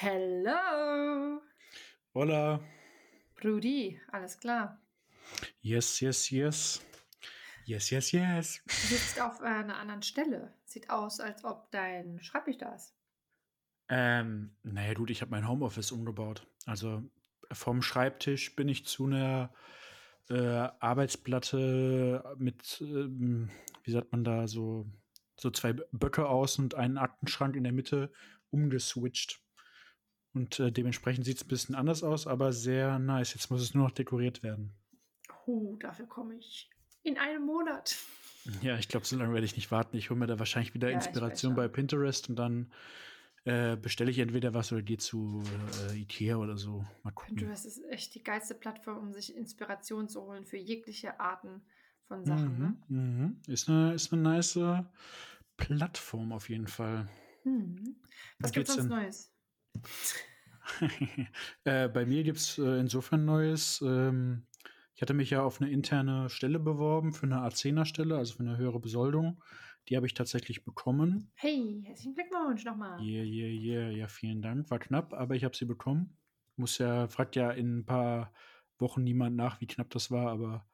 Hello! Hola. Rudi, alles klar. Yes, yes, yes. Yes, yes, yes. Du sitzt auf einer anderen Stelle. Sieht aus, als ob dein Schreibtisch da ist. Ähm, naja, gut, ich habe mein Homeoffice umgebaut. Also vom Schreibtisch bin ich zu einer äh, Arbeitsplatte mit, ähm, wie sagt man da, so, so zwei Böcke aus und einen Aktenschrank in der Mitte umgeswitcht. Und äh, dementsprechend sieht es ein bisschen anders aus, aber sehr nice. Jetzt muss es nur noch dekoriert werden. Oh, dafür komme ich in einem Monat. Ja, ich glaube, so lange werde ich nicht warten. Ich hole mir da wahrscheinlich wieder Ja, Inspiration bei. Pinterest und dann äh, bestelle ich entweder was oder gehe zu äh, Ikea oder so. Mal gucken. Pinterest ist echt die geilste Plattform, um sich Inspiration zu holen für jegliche Arten von Sachen. Ne? Mhm, mhm. Ist eine, ist eine nice äh, Plattform auf jeden Fall. Mhm. Was gibt's geht's sonst denn? Neues? äh, bei mir gibt's äh, insofern Neues. Ähm, ich hatte mich ja auf eine interne Stelle beworben, für eine A10er-Stelle, also für eine höhere Besoldung. Die habe ich tatsächlich bekommen. Hey, herzlichen Glückwunsch nochmal. Yeah, yeah, yeah. Ja, vielen Dank. War knapp, aber ich habe sie bekommen. Muss ja, fragt ja in ein paar Wochen niemand nach, wie knapp das war, aber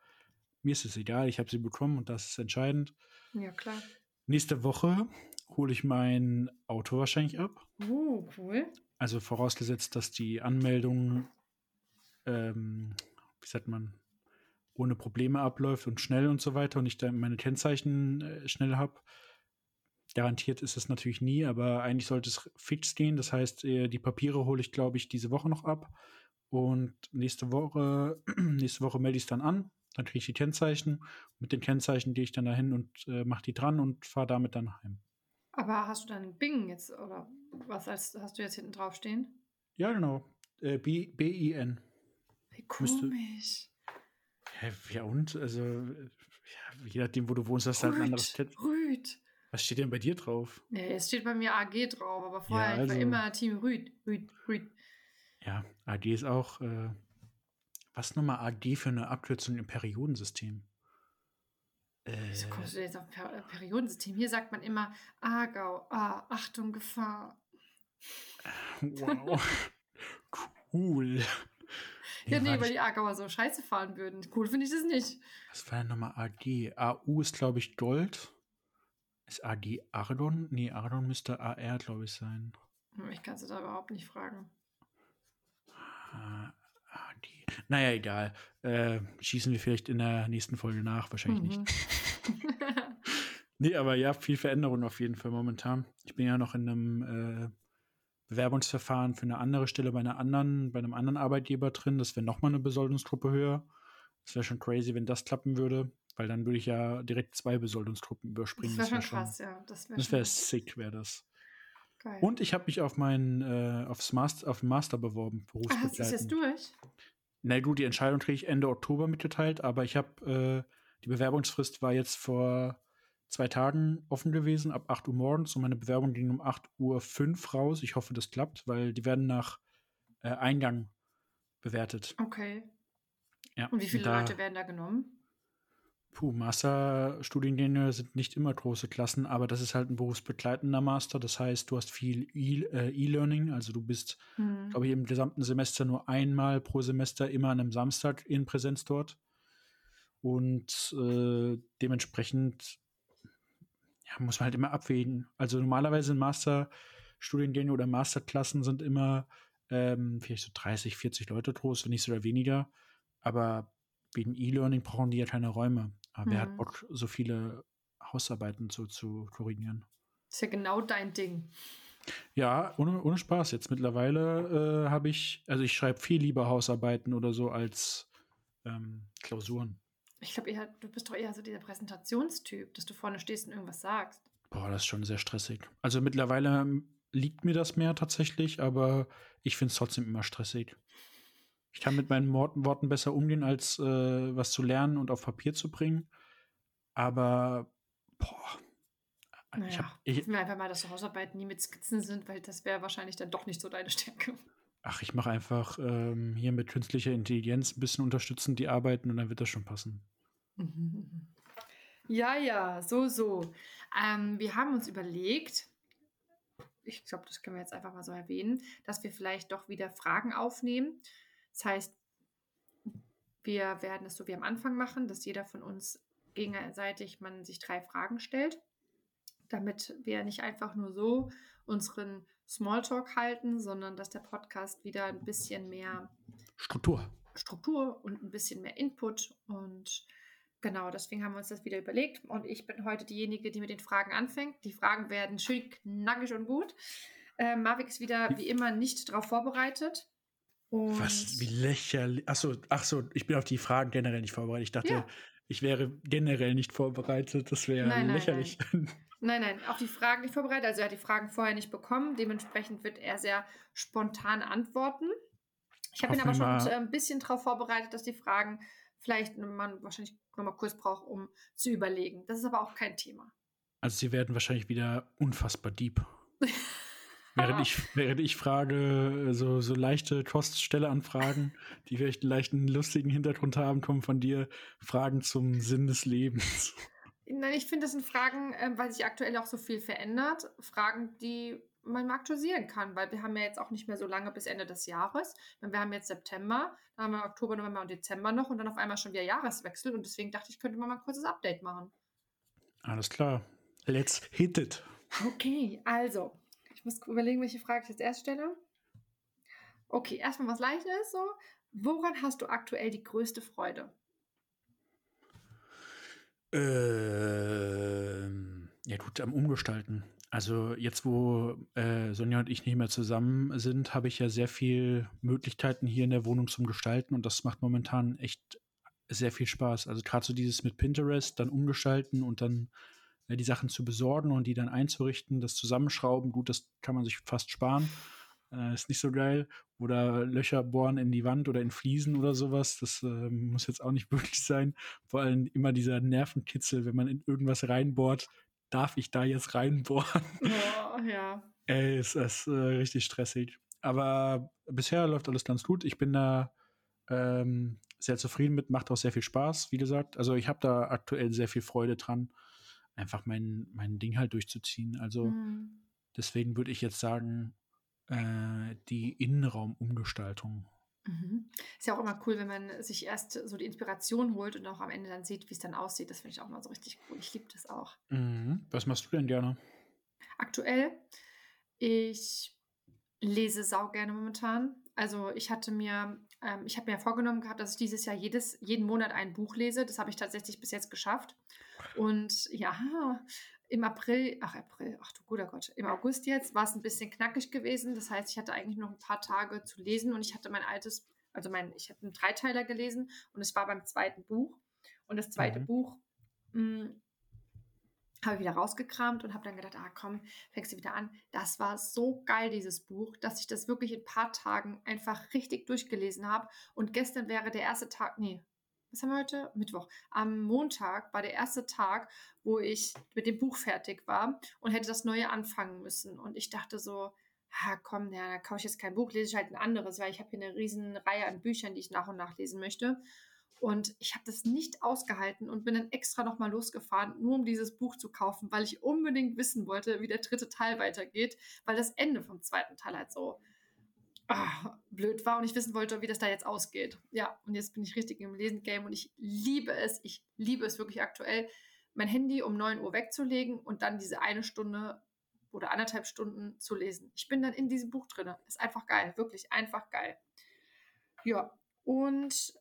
mir ist es egal. Ich habe sie bekommen und das ist entscheidend. Ja, klar. Nächste Woche hole ich mein Auto wahrscheinlich ab. Uh, cool. Also vorausgesetzt, dass die Anmeldung, ähm, wie sagt man, ohne Probleme abläuft und schnell und so weiter und ich dann meine Kennzeichen äh, schnell habe. Garantiert ist es natürlich nie, aber eigentlich sollte es fix gehen. Das heißt, äh, die Papiere hole ich, glaube ich, diese Woche noch ab. Und nächste Woche, nächste Woche melde ich es dann an. Dann kriege ich die Kennzeichen. Mit den Kennzeichen gehe ich dann dahin und äh, mache die dran und fahre damit dann heim. Aber hast du dann Bing jetzt oder was als hast du jetzt hinten drauf stehen? Ja, genau. Äh, B- B-I-N. Wie komisch. Hä, ja und? Also, ja, je nachdem, wo du wohnst, hast du halt ein anderes Kett. Rüd. Was steht denn bei dir drauf? Ja, es steht bei mir AG drauf, aber vorher Ja, ich war also- immer Team Rüd, Rüd, Rüd. Ja, AG ist auch, äh, was nochmal AG für eine Abkürzung im Periodensystem? Äh, Wieso kommst du jetzt auf per Periodensystem? Hier sagt man immer Aargau, ah, Achtung, Gefahr. wow. cool. Ja, nee, weil die Aargauer so scheiße fahren würden. Cool finde ich das nicht. Was war denn nochmal AG? AU ist, glaube ich, Gold. Ist AG Argon? Nee, Argon müsste AR, glaube ich, sein. Hm, Ich kann es da überhaupt nicht fragen. Ah, AG. Naja, egal. Äh, schießen wir vielleicht in der nächsten Folge nach. Wahrscheinlich nicht. Mhm. Nee, aber ja, viel Veränderung auf jeden Fall momentan. Ich bin ja noch in einem äh, Bewerbungsverfahren für eine andere Stelle bei einer anderen, bei einem anderen Arbeitgeber drin. Das wäre nochmal eine Besoldungsgruppe höher. Das wäre schon crazy, wenn das klappen würde, weil dann würde ich ja direkt zwei Besoldungsgruppen überspringen. Das wäre wär schon krass, ja. Das wäre schon sick, wäre das. geil. Und ich habe mich auf meinen äh, aufs Master, auf den Master beworben, ah, hast du das jetzt berufsbegleitend. durch? Na gut, die Entscheidung kriege ich Ende Oktober mitgeteilt, aber ich habe äh, die Bewerbungsfrist war jetzt vor zwei Tagen offen gewesen, ab 8 Uhr morgens und meine Bewerbung ging um 8 Uhr 5 raus. Ich hoffe, das klappt, weil die werden nach äh, Eingang bewertet. Okay. Ja, Und wie viele da, Leute werden da genommen? Puh, Masterstudiengänge sind nicht immer große Klassen, aber das ist halt ein berufsbegleitender Master. Das heißt, du hast viel E- äh, E-Learning, also du bist Hm. glaube ich, im gesamten Semester nur einmal pro Semester immer an einem Samstag in Präsenz dort. Und äh, dementsprechend ja, muss man halt immer abwägen. Also normalerweise in Masterstudiengänge oder Masterklassen sind immer ähm, vielleicht so 30, 40 Leute groß, wenn nicht sogar weniger. Aber wegen E-Learning brauchen die ja keine Räume. Aber wer Mhm. hat Bock, so viele Hausarbeiten so zu korrigieren? ist ja genau dein Ding. Ja, ohne, ohne Spaß. Jetzt mittlerweile äh, habe ich, also ich schreibe viel lieber Hausarbeiten oder so als ähm, Klausuren. Ich glaube du bist doch eher so dieser Präsentationstyp, dass du vorne stehst und irgendwas sagst. Boah, das ist schon sehr stressig. Also mittlerweile ähm, liegt mir das mehr tatsächlich, aber ich finde es trotzdem immer stressig. Ich kann mit meinen Worten, besser umgehen, als äh, was zu lernen und auf Papier zu bringen. Aber boah, ich Naja, hab, ich, wir einfach mal, dass Hausarbeiten nie mit Skizzen sind, weil das wäre wahrscheinlich dann doch nicht so deine Stärke. ach, ich mache einfach ähm, hier mit künstlicher Intelligenz ein bisschen unterstützend die Arbeiten und dann wird das schon passen. Ja, ja, so, so. Ähm, wir haben uns überlegt, ich glaube, das können wir jetzt einfach mal so erwähnen, dass wir vielleicht doch wieder Fragen aufnehmen. Das heißt, wir werden es so wie am Anfang machen, dass jeder von uns gegenseitig man sich drei Fragen stellt, damit wir nicht einfach nur so unseren Smalltalk halten, sondern dass der Podcast wieder ein bisschen mehr Struktur. Struktur und ein bisschen mehr Input und Genau, deswegen haben wir uns das wieder überlegt. Und ich bin heute diejenige, die mit den Fragen anfängt. Die Fragen werden schön knackig und gut. Äh, Marvik ist wieder wie immer nicht darauf vorbereitet. Und Was, wie lächerlich. Achso, ach so, ich bin auf die Fragen generell nicht vorbereitet. Ich dachte, ja. ich wäre generell nicht vorbereitet. Das wäre nein, lächerlich. Nein. nein, nein, auf die Fragen nicht vorbereitet. Also er hat die Fragen vorher nicht bekommen. Dementsprechend wird er sehr spontan antworten. Ich habe ihn aber schon ein bisschen darauf vorbereitet, dass die Fragen vielleicht man wahrscheinlich nochmal kurz braucht, um zu überlegen. Das ist aber auch kein Thema. Also sie werden wahrscheinlich wieder unfassbar deep. während, ich, während ich frage, so, so leichte Koststelleanfragen, die vielleicht einen leichten, lustigen Hintergrund haben, kommen von dir Fragen zum Sinn des Lebens. Nein, ich finde, das sind Fragen, äh, weil sich aktuell auch so viel verändert. Fragen, die man aktualisieren kann, weil wir haben ja jetzt auch nicht mehr so lange bis Ende des Jahres. Wir haben jetzt September, dann haben wir Oktober, November und Dezember noch und dann auf einmal schon wieder Jahreswechsel und deswegen dachte ich, könnte man mal ein kurzes Update machen. Alles klar. Let's hit it. Okay, also, ich muss überlegen, welche Frage ich jetzt erst stelle. Okay, erstmal was Leichtes so. Woran hast du aktuell die größte Freude? Ähm, ja gut, am Umgestalten. Also jetzt, wo äh, Sonja und ich nicht mehr zusammen sind, habe ich ja sehr viel Möglichkeiten hier in der Wohnung zum Gestalten und das macht momentan echt sehr viel Spaß. Also gerade so dieses mit Pinterest, dann umgestalten und dann die Sachen zu besorgen und die dann einzurichten, das Zusammenschrauben, gut, das kann man sich fast sparen. Äh, ist nicht so geil. Oder Löcher bohren in die Wand oder in Fliesen oder sowas. Das äh, muss jetzt auch nicht wirklich sein. Vor allem immer dieser Nervenkitzel, wenn man in irgendwas reinbohrt, darf ich da jetzt reinbohren? Oh, ja. Ey, ist das äh, richtig stressig. Aber bisher läuft alles ganz gut. Ich bin da ähm, sehr zufrieden mit, macht auch sehr viel Spaß, wie gesagt. Also ich habe da aktuell sehr viel Freude dran, einfach mein, mein Ding halt durchzuziehen. Also mhm. deswegen würde ich jetzt sagen, äh, die Innenraumumgestaltung Mhm. Ist ja auch immer cool, wenn man sich erst so die Inspiration holt und auch am Ende dann sieht, wie es dann aussieht. Das finde ich auch mal so richtig cool. Ich liebe das auch. Mhm. Was machst du denn gerne? Aktuell, ich lese sau gerne momentan. Also ich hatte mir, ähm, ich habe mir vorgenommen gehabt, dass ich dieses Jahr jedes, jeden Monat ein Buch lese. Das habe ich tatsächlich bis jetzt geschafft. Und ja, im April, ach April, ach du guter Gott, im August jetzt war es ein bisschen knackig gewesen. Das heißt, ich hatte eigentlich noch ein paar Tage zu lesen und ich hatte mein altes, also mein, ich hatte einen Dreiteiler gelesen und es war beim zweiten Buch. Und das zweite mhm. Buch hm, habe ich wieder rausgekramt und habe dann gedacht, ah komm, fängst du wieder an. Das war so geil, dieses Buch, dass ich das wirklich in ein paar Tagen einfach richtig durchgelesen habe. Und gestern wäre der erste Tag, nee, was haben wir heute? Mittwoch. Am Montag war der erste Tag, wo ich mit dem Buch fertig war und hätte das neue anfangen müssen. Und ich dachte so, ha, komm, ja, da kaufe ich jetzt kein Buch, lese ich halt ein anderes, weil ich habe hier eine riesen Reihe an Büchern, die ich nach und nach lesen möchte. Und ich habe das nicht ausgehalten und bin dann extra nochmal losgefahren, nur um dieses Buch zu kaufen, weil ich unbedingt wissen wollte, wie der dritte Teil weitergeht, weil das Ende vom zweiten Teil halt so ach, blöd war und ich wissen wollte, wie das da jetzt ausgeht. Ja, und jetzt bin ich richtig im Lesen-Game und ich liebe es. Ich liebe es wirklich aktuell, mein Handy um 9 Uhr wegzulegen und dann diese eine Stunde oder anderthalb Stunden zu lesen. Ich bin dann in diesem Buch drin. Ist einfach geil, wirklich einfach geil. Ja, und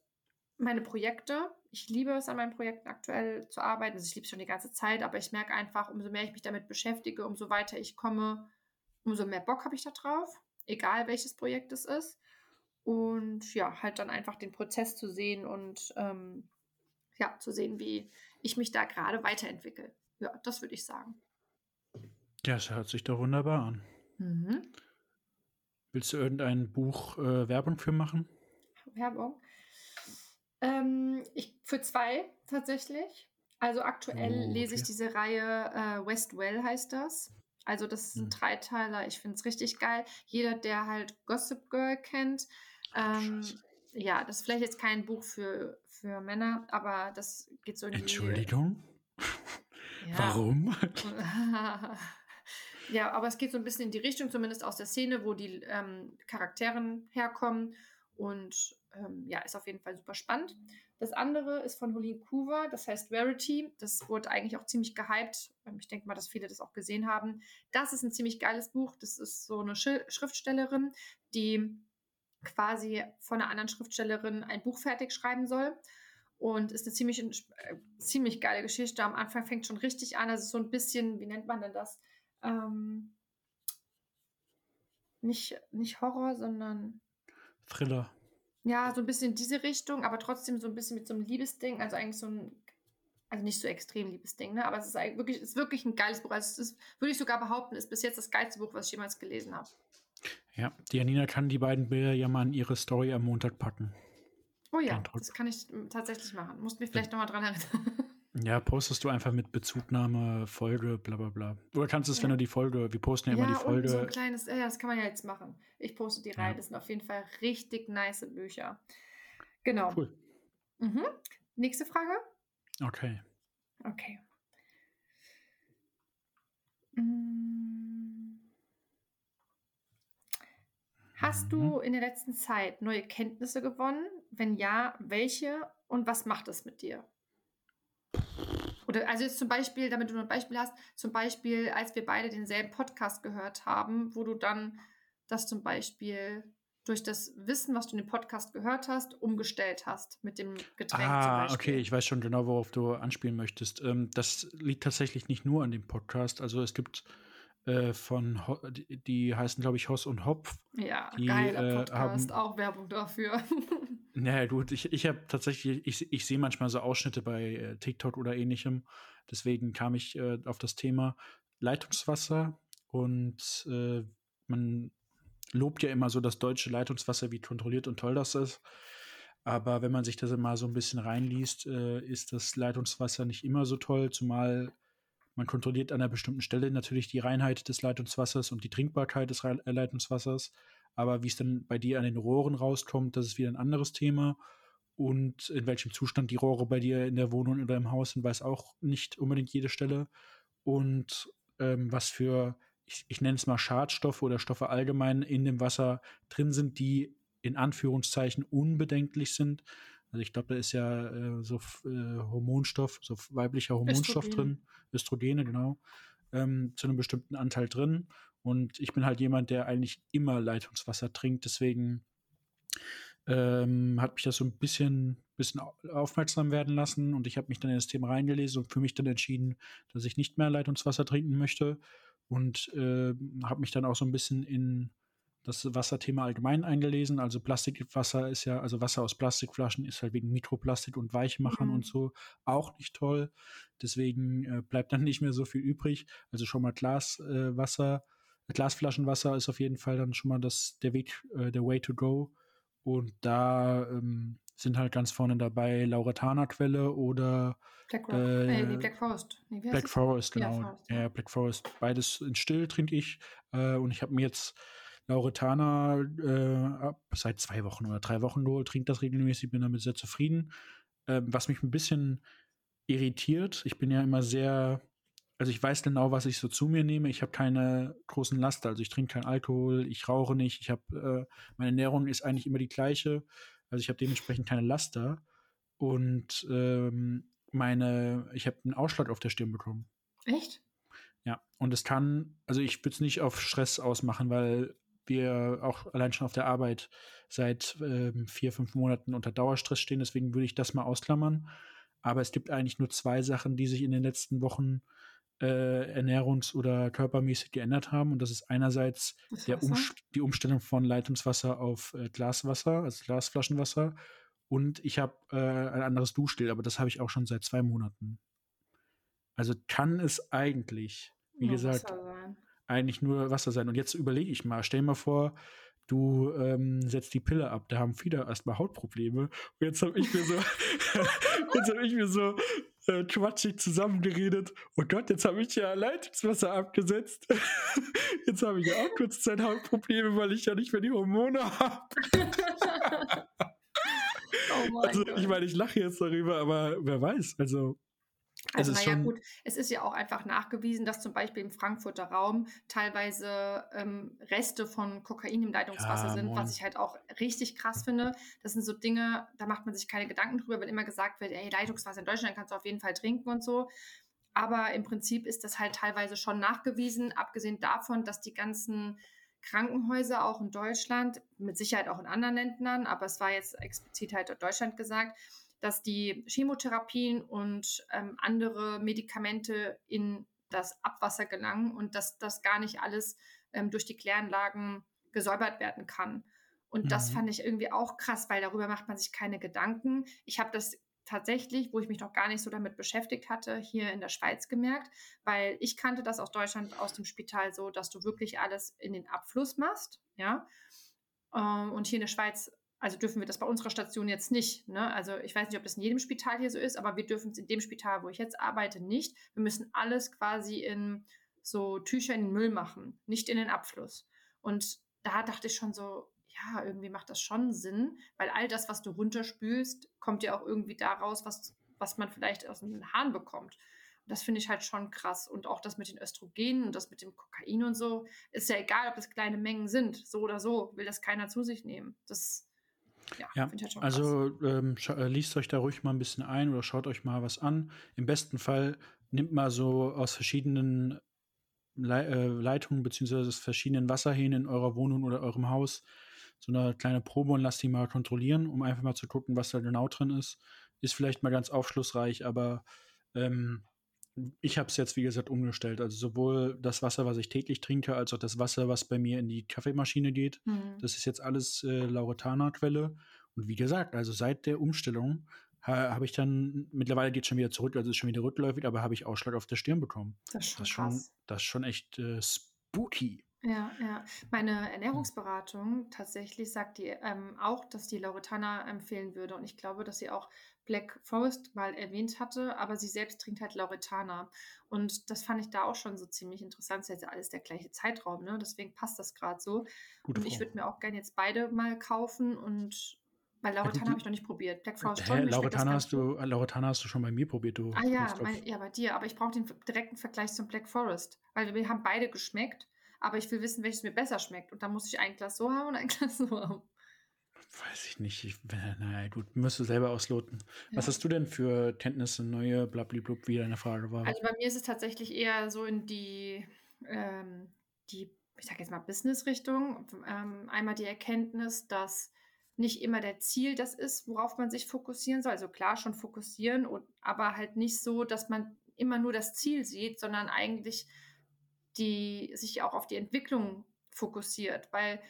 meine Projekte. Ich liebe es, an meinen Projekten aktuell zu arbeiten. Also ich liebe es schon die ganze Zeit, aber ich merke einfach, umso mehr ich mich damit beschäftige, umso weiter ich komme, umso mehr Bock habe ich da drauf egal welches Projekt es ist. Und ja, halt dann einfach den Prozess zu sehen und ähm, ja, zu sehen, wie ich mich da gerade weiterentwickle. Ja, das würde ich sagen. Ja, es hört sich doch wunderbar an. Mhm. Willst du irgendein Buch äh, Werbung für machen? Werbung? Ähm, ich, für zwei tatsächlich. Also aktuell oh, okay. lese ich diese Reihe äh, Westwell heißt das. Also das ist ein mhm. Dreiteiler. Ich finde es richtig geil. Jeder, der halt Gossip Girl kennt, ähm, ja, das ist vielleicht jetzt kein Buch für, für Männer, aber das geht so in die... Entschuldigung? Ja. Warum? Ja, aber es geht so ein bisschen in die Richtung, zumindest aus der Szene, wo die ähm, Charakteren herkommen. Und ähm, ja, ist auf jeden Fall super spannend. Das andere ist von Holin Coover, das heißt Verity. Das wurde eigentlich auch ziemlich gehypt. Ähm, ich denke mal, dass viele das auch gesehen haben. Das ist ein ziemlich geiles Buch. Das ist so eine Schriftstellerin, die quasi von einer anderen Schriftstellerin ein Buch fertig schreiben soll. Und ist eine ziemlich, äh, ziemlich geile Geschichte. Am Anfang fängt schon richtig an. Also so ein bisschen, wie nennt man denn das? Ähm, nicht, nicht Horror, sondern Thriller. Ja, so ein bisschen in diese Richtung, aber trotzdem so ein bisschen mit so einem Liebesding. Also eigentlich so ein, also nicht so extrem Liebesding, ne? Aber es ist wirklich, es ist wirklich ein geiles Buch. Also es ist, würde ich sogar behaupten, ist bis jetzt das geilste Buch, was ich jemals gelesen habe. Ja, die Janina kann die beiden Bilder ja mal in ihre Story am Montag packen. Oh ja, das kann ich tatsächlich machen. Musst mich vielleicht ja. nochmal dran erinnern. Ja, postest du einfach mit Bezugnahme, Folge, bla bla bla. Oder kannst du es, ja. wenn du die Folge, wir posten ja, ja immer die Folge. so ein kleines, ja, das kann man ja jetzt machen. Ich poste die rein. Ja. Das sind auf jeden Fall richtig nice Bücher. Genau. Cool. Mhm. Nächste Frage. Okay. Okay. Mm. Hast mhm. du in der letzten Zeit neue Kenntnisse gewonnen? Wenn ja, welche und was macht es mit dir? Oder also jetzt zum Beispiel, damit du ein Beispiel hast, zum Beispiel, als wir beide denselben Podcast gehört haben, wo du dann das zum Beispiel durch das Wissen, was du in dem Podcast gehört hast, umgestellt hast mit dem Getränk. Ah, okay, ich weiß schon genau, worauf du anspielen möchtest. Ähm, das liegt tatsächlich nicht nur an dem Podcast. Also es gibt äh, von, Ho die, die, heißen, glaube ich, Hoss und Hopf. Ja, die, geiler äh, Podcast, haben, auch Werbung dafür. naja, gut, ich, ich habe tatsächlich, ich, ich sehe manchmal so Ausschnitte bei äh, TikTok oder ähnlichem. Deswegen kam ich äh, auf das Thema Leitungswasser und äh, man lobt ja immer so das deutsche Leitungswasser, wie kontrolliert und toll das ist. Aber wenn man sich das mal so ein bisschen reinliest, äh, ist das Leitungswasser nicht immer so toll, zumal man kontrolliert an einer bestimmten Stelle natürlich die Reinheit des Leitungswassers und die Trinkbarkeit des äh, Leitungswassers. Aber wie es dann bei dir an den Rohren rauskommt, das ist wieder ein anderes Thema. Und in welchem Zustand die Rohre bei dir in der Wohnung oder im Haus sind, weiß auch nicht unbedingt jede Stelle. Und ähm, was für, ich, ich nenne es mal Schadstoffe oder Stoffe allgemein in dem Wasser drin sind, die in Anführungszeichen unbedenklich sind. Also ich glaube, da ist ja äh, so äh, Hormonstoff, so weiblicher Hormonstoff Östrogene. drin, Östrogene, genau, ähm, zu einem bestimmten Anteil drin. Und ich bin halt jemand, der eigentlich immer Leitungswasser trinkt. Deswegen ähm, hat mich das so ein bisschen, bisschen aufmerksam werden lassen. Und ich habe mich dann in das Thema reingelesen und für mich dann entschieden, dass ich nicht mehr Leitungswasser trinken möchte. Und äh, habe mich dann auch so ein bisschen in das Wasserthema allgemein eingelesen. Also Plastikwasser ist ja, also Wasser aus Plastikflaschen ist halt wegen Mikroplastik und Weichmachern mhm. und so auch nicht toll. Deswegen äh, bleibt dann nicht mehr so viel übrig. Also schon mal Glaswasser, äh, Glasflaschenwasser ist auf jeden Fall dann schon mal das, der Weg, äh, der Way to go. Und da ähm, sind halt ganz vorne dabei Lauretanerquelle oder Black, Rock, äh, äh, nee, Black Forest. Nee, Black Forest, genau. Ja, Forest, ja, Black Forest. Beides in still trinke ich. Äh, und ich habe mir jetzt Lauretana äh, seit zwei Wochen oder drei Wochen nur, trinkt das regelmäßig, bin damit sehr zufrieden. Ähm, was mich ein bisschen irritiert, ich bin ja immer sehr, also ich weiß genau, was ich so zu mir nehme. Ich habe keine großen Laster, also ich trinke keinen Alkohol, ich rauche nicht, ich habe, äh, meine Ernährung ist eigentlich immer die gleiche, also ich habe dementsprechend keine Laster und ähm, meine, ich habe einen Ausschlag auf der Stirn bekommen. Echt? Ja, und es kann, also ich würde es nicht auf Stress ausmachen, weil wir auch allein schon auf der Arbeit seit ähm, vier, fünf Monaten unter Dauerstress stehen. Deswegen würde ich das mal ausklammern. Aber es gibt eigentlich nur zwei Sachen, die sich in den letzten Wochen äh, ernährungs- oder körpermäßig geändert haben. Und das ist einerseits der Umst die Umstellung von Leitungswasser auf äh, Glaswasser, also Glasflaschenwasser. Und ich habe äh, ein anderes Duschstil, aber das habe ich auch schon seit zwei Monaten. Also kann es eigentlich, wie ja, gesagt, eigentlich nur Wasser sein. Und jetzt überlege ich mal, stell mal vor, du ähm, setzt die Pille ab, da haben viele erstmal Hautprobleme. Und jetzt habe ich mir so, jetzt habe ich mir so äh, quatschig zusammengeredet. Oh Gott, jetzt habe ich ja Leitungswasser abgesetzt. jetzt habe ich ja auch kurz Zeit Hautprobleme, weil ich ja nicht mehr die Hormone habe. oh also, Gott. ich meine, ich lache jetzt darüber, aber wer weiß, also Also, naja, gut, es ist ja auch einfach nachgewiesen, dass zum Beispiel im Frankfurter Raum teilweise ähm, Reste von Kokain im Leitungswasser ja, sind, moin. was ich halt auch richtig krass finde. Das sind so Dinge, da macht man sich keine Gedanken drüber, wenn immer gesagt wird, ey, Leitungswasser in Deutschland kannst du auf jeden Fall trinken und so. Aber im Prinzip ist das halt teilweise schon nachgewiesen, abgesehen davon, dass die ganzen Krankenhäuser auch in Deutschland, mit Sicherheit auch in anderen Ländern, aber es war jetzt explizit halt Deutschland gesagt, dass die Chemotherapien und ähm, andere Medikamente in das Abwasser gelangen und dass das gar nicht alles ähm, durch die Kläranlagen gesäubert werden kann. Und mhm. das fand ich irgendwie auch krass, weil darüber macht man sich keine Gedanken. Ich habe das tatsächlich, wo ich mich noch gar nicht so damit beschäftigt hatte, hier in der Schweiz gemerkt, weil ich kannte das aus Deutschland, aus dem Spital so, dass du wirklich alles in den Abfluss machst, ja. Ähm, und hier in der Schweiz also dürfen wir das bei unserer Station jetzt nicht. Ne? Also ich weiß nicht, ob das in jedem Spital hier so ist, aber wir dürfen es in dem Spital, wo ich jetzt arbeite, nicht. Wir müssen alles quasi in so Tücher in den Müll machen, nicht in den Abfluss. Und da dachte ich schon so, ja, irgendwie macht das schon Sinn, weil all das, was du runterspülst, kommt ja auch irgendwie daraus, was, was man vielleicht aus den Haaren bekommt. Und das finde ich halt schon krass. Und auch das mit den Östrogenen und das mit dem Kokain und so, ist ja egal, ob es kleine Mengen sind, so oder so, will das keiner zu sich nehmen. Das ja, ja halt also ähm, äh, liest euch da ruhig mal ein bisschen ein oder schaut euch mal was an. Im besten Fall nimmt mal so aus verschiedenen Le äh, Leitungen beziehungsweise aus verschiedenen Wasserhähnen in eurer Wohnung oder eurem Haus so eine kleine Probe und lasst die mal kontrollieren, um einfach mal zu gucken, was da genau drin ist. Ist vielleicht mal ganz aufschlussreich, aber ähm, ich habe es jetzt, wie gesagt, umgestellt. Also sowohl das Wasser, was ich täglich trinke, als auch das Wasser, was bei mir in die Kaffeemaschine geht. Mhm. Das ist jetzt alles äh, Lauretana-Quelle. Und wie gesagt, also seit der Umstellung ha, habe ich dann, mittlerweile geht es schon wieder zurück, also ist schon wieder rückläufig, aber habe ich Ausschlag auf der Stirn bekommen. Das ist schon, das schon, das ist schon echt äh, spooky. Ja, ja. Meine Ernährungsberatung tatsächlich sagt die ähm, auch, dass die Lauretana empfehlen würde. Und ich glaube, dass sie auch Black Forest mal erwähnt hatte, aber sie selbst trinkt halt Lauretana. Und das fand ich da auch schon so ziemlich interessant. Das ist ja alles der gleiche Zeitraum, ne? Deswegen passt das gerade so. Gute und ich würde mir auch gerne jetzt beide mal kaufen und weil Lauretana ja, habe ich noch nicht probiert. Black Forest schon. Lauretana hast, du, Lauretana hast du schon bei mir probiert, du. Ah ja, mein, ja, bei dir. Aber ich brauche den direkten Vergleich zum Black Forest. Weil wir haben beide geschmeckt aber ich will wissen, welches mir besser schmeckt. Und dann muss ich ein Glas so haben und ein Glas so haben. Weiß ich nicht. Ich, naja, gut, musst du selber ausloten. Ja. Was hast du denn für Kenntnisse, neue blablablub, wie deine Frage war? Also bei mir ist es tatsächlich eher so in die, ähm, die ich sage jetzt mal, Business-Richtung. Ähm, einmal die Erkenntnis, dass nicht immer der Ziel das ist, worauf man sich fokussieren soll. Also klar, schon fokussieren, und, aber halt nicht so, dass man immer nur das Ziel sieht, sondern eigentlich die sich auch auf die Entwicklung fokussiert, weil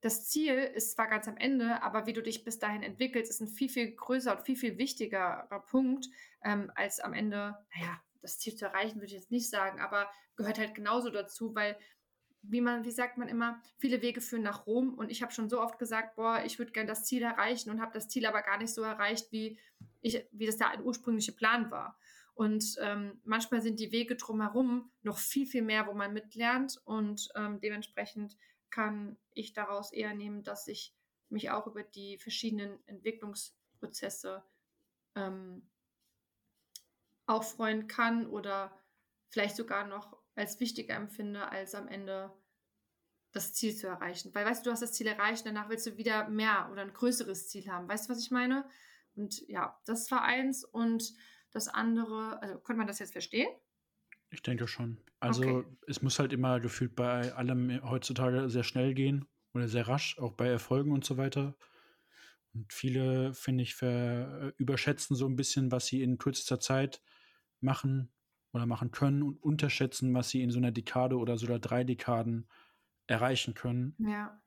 das Ziel ist zwar ganz am Ende, aber wie du dich bis dahin entwickelst, ist ein viel, viel größer und viel, viel wichtigerer Punkt, ähm, als am Ende, naja, das Ziel zu erreichen, würde ich jetzt nicht sagen, aber gehört halt genauso dazu, weil wie man, wie sagt man immer, viele Wege führen nach Rom und ich habe schon so oft gesagt, boah, ich würde gerne das Ziel erreichen und habe das Ziel aber gar nicht so erreicht, wie ich, wie das da ein ursprünglicher Plan war. Und ähm, manchmal sind die Wege drumherum noch viel, viel mehr, wo man mitlernt. Und ähm, dementsprechend kann ich daraus eher nehmen, dass ich mich auch über die verschiedenen Entwicklungsprozesse ähm, auch freuen kann oder vielleicht sogar noch als wichtiger empfinde, als am Ende das Ziel zu erreichen. Weil weißt du, du hast das Ziel erreicht, danach willst du wieder mehr oder ein größeres Ziel haben. Weißt du, was ich meine? Und ja, das war eins. Und das andere, also könnte man das jetzt verstehen? Ich denke schon. Also okay. es muss halt immer gefühlt bei allem heutzutage sehr schnell gehen oder sehr rasch, auch bei Erfolgen und so weiter. Und viele, finde ich, ver überschätzen so ein bisschen, was sie in kürzester Zeit machen oder machen können und unterschätzen, was sie in so einer Dekade oder sogar drei Dekaden erreichen können. Ja.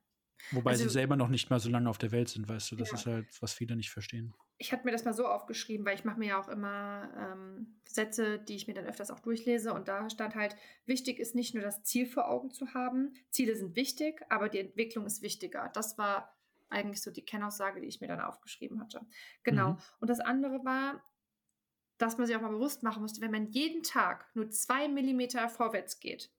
Wobei also, sie selber noch nicht mal so lange auf der Welt sind, weißt du. Das ja. ist halt, was viele nicht verstehen ich hatte mir das mal so aufgeschrieben, weil ich mache mir ja auch immer ähm, Sätze, die ich mir dann öfters auch durchlese. Und da stand halt, wichtig ist nicht nur das Ziel vor Augen zu haben. Ziele sind wichtig, aber die Entwicklung ist wichtiger. Das war eigentlich so die Kennaussage, die ich mir dann aufgeschrieben hatte. Genau. Mhm. Und das andere war, dass man sich auch mal bewusst machen musste, wenn man jeden Tag nur zwei Millimeter vorwärts geht,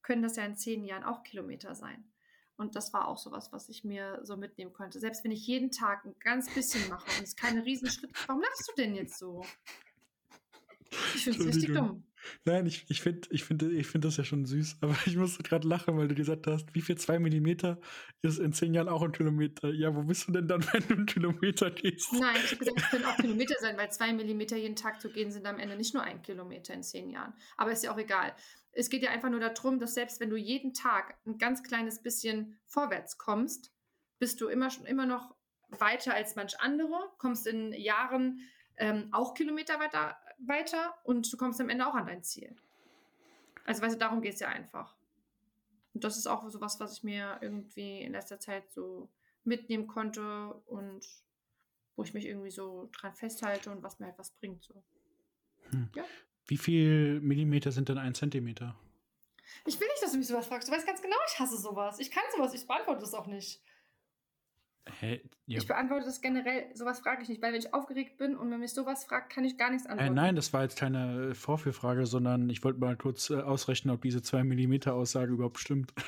können das ja in zehn Jahren auch Kilometer sein. Und das war auch sowas, was ich mir so mitnehmen konnte. Selbst wenn ich jeden Tag ein ganz bisschen mache und es keine Riesenschritte. Warum lachst du denn jetzt so? Ich finde es richtig dumm. Nein, ich, ich finde ich find, ich find das ja schon süß, aber ich musste gerade lachen, weil du gesagt hast, wie viel zwei Millimeter ist in zehn Jahren auch ein Kilometer? Ja, wo bist du denn dann, wenn du einen Kilometer gehst? Nein, ich habe gesagt, es können auch Kilometer sein, weil zwei Millimeter jeden Tag zu gehen sind am Ende nicht nur ein Kilometer in zehn Jahren. Aber ist ja auch egal. Es geht ja einfach nur darum, dass selbst wenn du jeden Tag ein ganz kleines bisschen vorwärts kommst, bist du immer, immer noch weiter als manch andere, kommst in Jahren ähm, auch Kilometer weiter, weiter und du kommst am Ende auch an dein Ziel. Also, weißt du, darum geht es ja einfach. Und das ist auch so was, was ich mir irgendwie in letzter Zeit so mitnehmen konnte und wo ich mich irgendwie so dran festhalte und was mir halt was bringt. So. Hm. Ja. Wie viel Millimeter sind denn ein Zentimeter? Ich will nicht, dass du mich sowas fragst. Du weißt ganz genau, ich hasse sowas. Ich kann sowas, ich beantworte das auch nicht. Hä? Ja. Ich beantworte das generell, sowas frage ich nicht, weil wenn ich aufgeregt bin und man mich sowas fragt, kann ich gar nichts äh, antworten. Äh, nein, das war jetzt keine äh, Vorführfrage, sondern ich wollte mal kurz äh, ausrechnen, ob diese 2 mm Aussage überhaupt stimmt.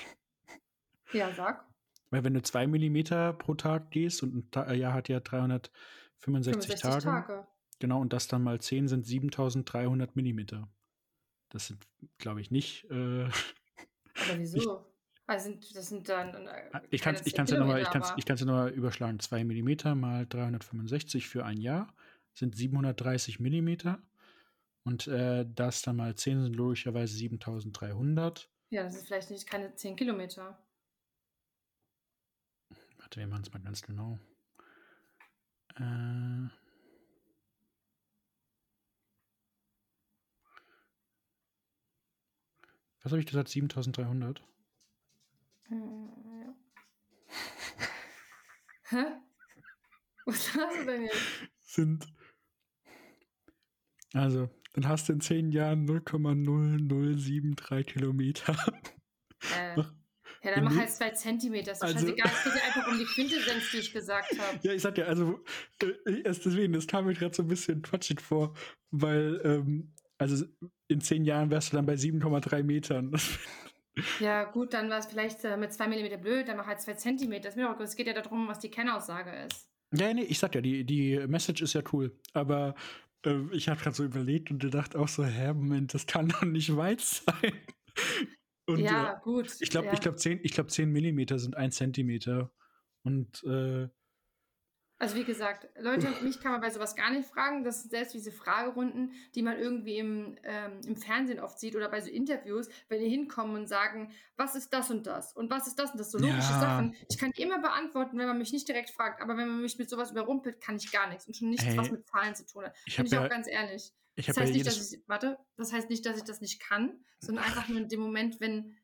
Ja, sag. Weil wenn du 2 mm pro Tag gehst und ein Ta Jahr hat ja 365 Tage, Tage. Genau, und das dann mal 10 sind 7300 mm. Das sind, glaube ich, nicht. Äh, Aber wieso? Also das sind dann. Äh, ah, ich kann es ich kann's ja nochmal ich kann's, ja noch überschlagen. 2 mm mal 365 für ein Jahr sind 730 mm. Und äh, das dann mal 10 sind logischerweise 7300. Ja, das ist vielleicht nicht keine 10 Kilometer. Warte, wir machen es mal ganz genau. Äh. Was habe ich gesagt? 7300? Äh, ja. Hä? Was hast du denn jetzt? Sind. Also, dann hast du in zehn Jahren 0,0073 Kilometer. Äh. Ja, dann mach halt zwei Zentimeter. Ist also, scheißegal, es geht ja einfach um die Quintessenz, die ich gesagt habe. Ja, ich sag ja, also, äh, deswegen, das kam mir gerade so ein bisschen quatschig vor, weil, ähm, also in zehn Jahren wärst du dann bei 7,3 Metern. Ja, gut, dann war es vielleicht äh, mit 2 mm blöd, dann mach halt 2 cm. Es geht ja darum, was die Kennaussage ist. Ja, nee, ich sag ja, die, die Message ist ja cool. Aber äh, ich habe gerade so überlegt und gedacht auch so, hä, Moment, das kann doch nicht weit sein. Und, ja, äh, gut. Ich glaube, ja. ich glaube, 10, glaub, 10 mm sind 1 cm. Und äh, also wie gesagt, Leute, mich kann man bei sowas gar nicht fragen. Das sind selbst diese Fragerunden, die man irgendwie im, ähm, im Fernsehen oft sieht oder bei so Interviews, wenn die hinkommen und sagen, was ist das und das und was ist das und das, so logische ja. Sachen. Ich kann immer beantworten, wenn man mich nicht direkt fragt, aber wenn man mich mit sowas überrumpelt, kann ich gar nichts und schon nichts, hey, was mit Zahlen zu tun hat. Ich Bin ich ja, auch ganz ehrlich. das heißt ja nicht, dass ich, warte, das heißt nicht, dass ich das nicht kann, sondern einfach nur in dem Moment, wenn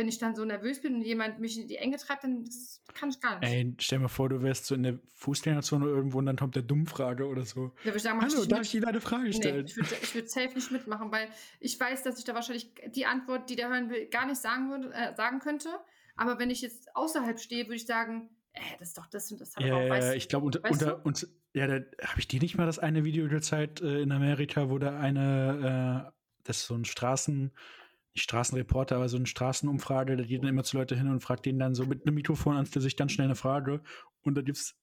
wenn ich dann so nervös bin und jemand mich in die Enge treibt, dann kann ich gar nicht. Ey, stell dir mal vor, du wärst so in der Fußgängerzone irgendwo und dann kommt der Dummfrage oder so. Ja, ich sagen, Hallo, darf ich dir eine Frage stellen? Nee, ich würde würd safe nicht mitmachen, weil ich weiß, dass ich da wahrscheinlich die Antwort, die der hören will, gar nicht sagen, würde, äh, sagen könnte. Aber wenn ich jetzt außerhalb stehe, würde ich sagen, äh, das ist doch das und das. Ja, auch, weißt, ich glaube, unter, unter uns, ja, da habe ich dir nicht mal das eine Video gezeigt äh, in Amerika, wo da eine, äh, das ist so ein Straßen, nicht Straßenreporter, aber so eine Straßenumfrage, da geht dann immer zu Leute hin und fragt denen dann so mit einem Mikrofon an sich ganz schnell eine Frage und da gibt's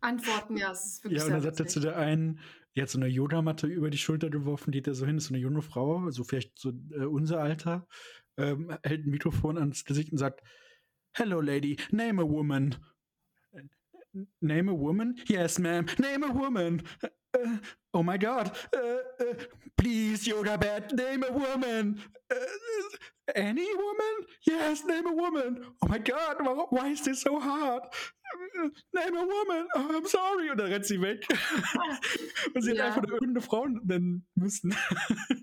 Antworten, ja, es ist wirklich Ja, und dann sagt er zu der einen, die hat so eine Yogamatte über die Schulter geworfen, geht da so hin, ist so eine junge Frau, so vielleicht so äh, unser Alter, ähm, hält ein Mikrofon ans Gesicht und sagt, Hello lady, name a woman. Name a woman? Yes, ma'am. Name a woman. Uh, oh my God. Uh, uh, please, yoga bed, name a woman. any woman? Yes, name a woman. Oh my God, why is this so hard? Name a woman. Oh, I'm sorry. Und dann rennt sie weg. Und sie ja. hat einfach irgendeine Frau nennen müssen.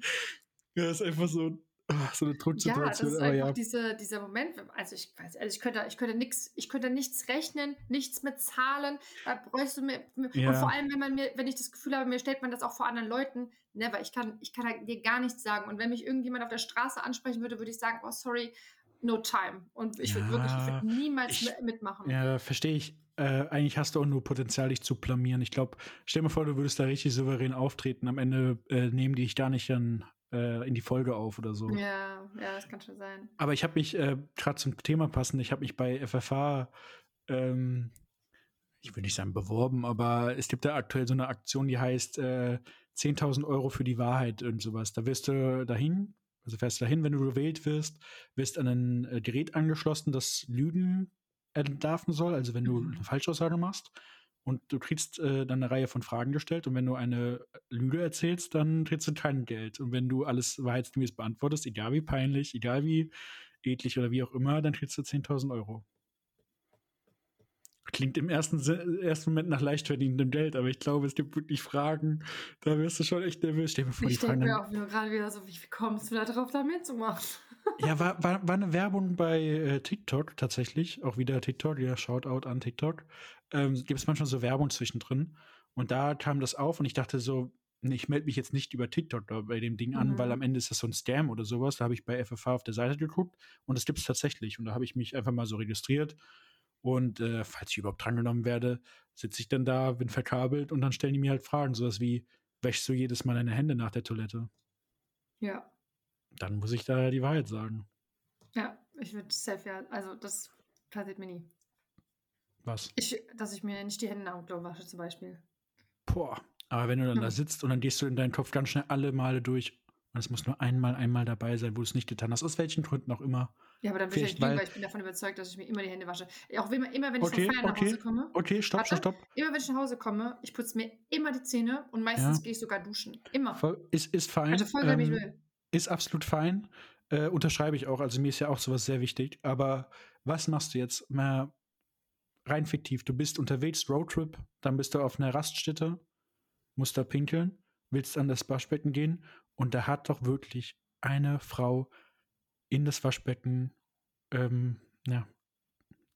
ja, ist einfach so so eine Drucksituation. Ja, das ist einfach ja. diese, dieser Moment. Also ich weiß, also ich könnte, ich könnte nichts, ich könnte nichts rechnen, nichts mit Zahlen. Da bräuchst du mir, ja. und vor allem, wenn man mir, wenn ich das Gefühl habe, mir stellt man das auch vor anderen Leuten, never. Ich kann, ich kann dir gar nichts sagen. Und wenn mich irgendjemand auf der Straße ansprechen würde, würde ich sagen, oh sorry, no time. Und ich würde wirklich, ich würde niemals ich, mitmachen. Ja, verstehe ich. Äh, eigentlich hast du auch nur Potenzial, dich zu blamieren. Ich glaube, stell dir vor, du würdest da richtig souverän auftreten. Am Ende äh, nehmen die dich gar nicht an, äh, in die Folge auf oder so. Ja, ja, das kann schon sein. Aber ich habe mich, äh, gerade zum Thema passend, ich habe mich bei FFH, ähm, ich will nicht sagen beworben, aber es gibt da aktuell so eine Aktion, die heißt äh, 10.000 Euro für die Wahrheit und sowas. Da wirst du dahin, also fährst du dahin, wenn du gewählt wirst, wirst an ein äh, Gerät angeschlossen, das Lügen entlarven soll, also wenn du Mhm. eine Falschaussage machst. Und du kriegst äh, dann eine Reihe von Fragen gestellt und wenn du eine Lüge erzählst, dann kriegst du kein Geld. Und wenn du alles wahrheitsgemäß beantwortest, egal wie peinlich, egal wie edlich oder wie auch immer, dann kriegst du 10.000 Euro. Klingt im ersten, Se- ersten Moment nach leicht verdienendem Geld, aber ich glaube, es gibt wirklich Fragen, da wirst du schon echt nervös. Stell dir vor, Ich denke mir auch wieder gerade wieder so, wie, kommst du da drauf, da mitzumachen? Ja, war, war, war eine Werbung bei äh, TikTok tatsächlich. Auch wieder TikTok, ja, Shoutout an TikTok. Ähm, Gibt es manchmal so Werbung zwischendrin. Und da kam das auf und ich dachte so, ich melde mich jetzt nicht über TikTok bei dem Ding an, Mhm. weil am Ende ist das so ein Scam oder sowas. Da habe ich bei FFH auf der Seite geguckt und das gibt es tatsächlich. Und da habe ich mich einfach mal so registriert. Und äh, falls ich überhaupt drangenommen werde, sitze ich dann da, bin verkabelt und dann stellen die mir halt Fragen, sowas wie, wäschst du jedes Mal deine Hände nach der Toilette? Ja, Dann muss ich da die Wahrheit sagen. ja, ich würde safe ja, also das passiert mir nie. Was? Ich, dass ich mir nicht die Hände nach dem Klo wasche zum Beispiel. Boah. Aber wenn du dann da Hm. sitzt und dann gehst du in deinen Kopf ganz schnell alle Male durch und es muss nur einmal, einmal dabei sein, wo du es nicht getan hast, aus welchen Gründen auch immer. Ja, aber dann will ich nicht weil- weil ich bin davon überzeugt, dass ich mir immer die Hände wasche. Auch immer, immer wenn ich Okay, von Feiern nach okay. Hause komme, Okay, stopp, stopp, Warte. stopp. immer wenn ich nach Hause komme, ich putze mir immer die Zähne und meistens Ja. gehe ich sogar duschen. Immer. Ist, ist fein. Also voll, wenn ich ähm, will. ist absolut fein. Äh, unterschreibe ich auch. Also mir ist ja auch sowas sehr wichtig. Aber was machst du jetzt? Mal rein fiktiv. Du bist unterwegs, Roadtrip, dann bist du auf einer Raststätte, musst da pinkeln, willst an das Waschbecken gehen und da hat doch wirklich eine Frau in das Waschbecken, ähm, ja,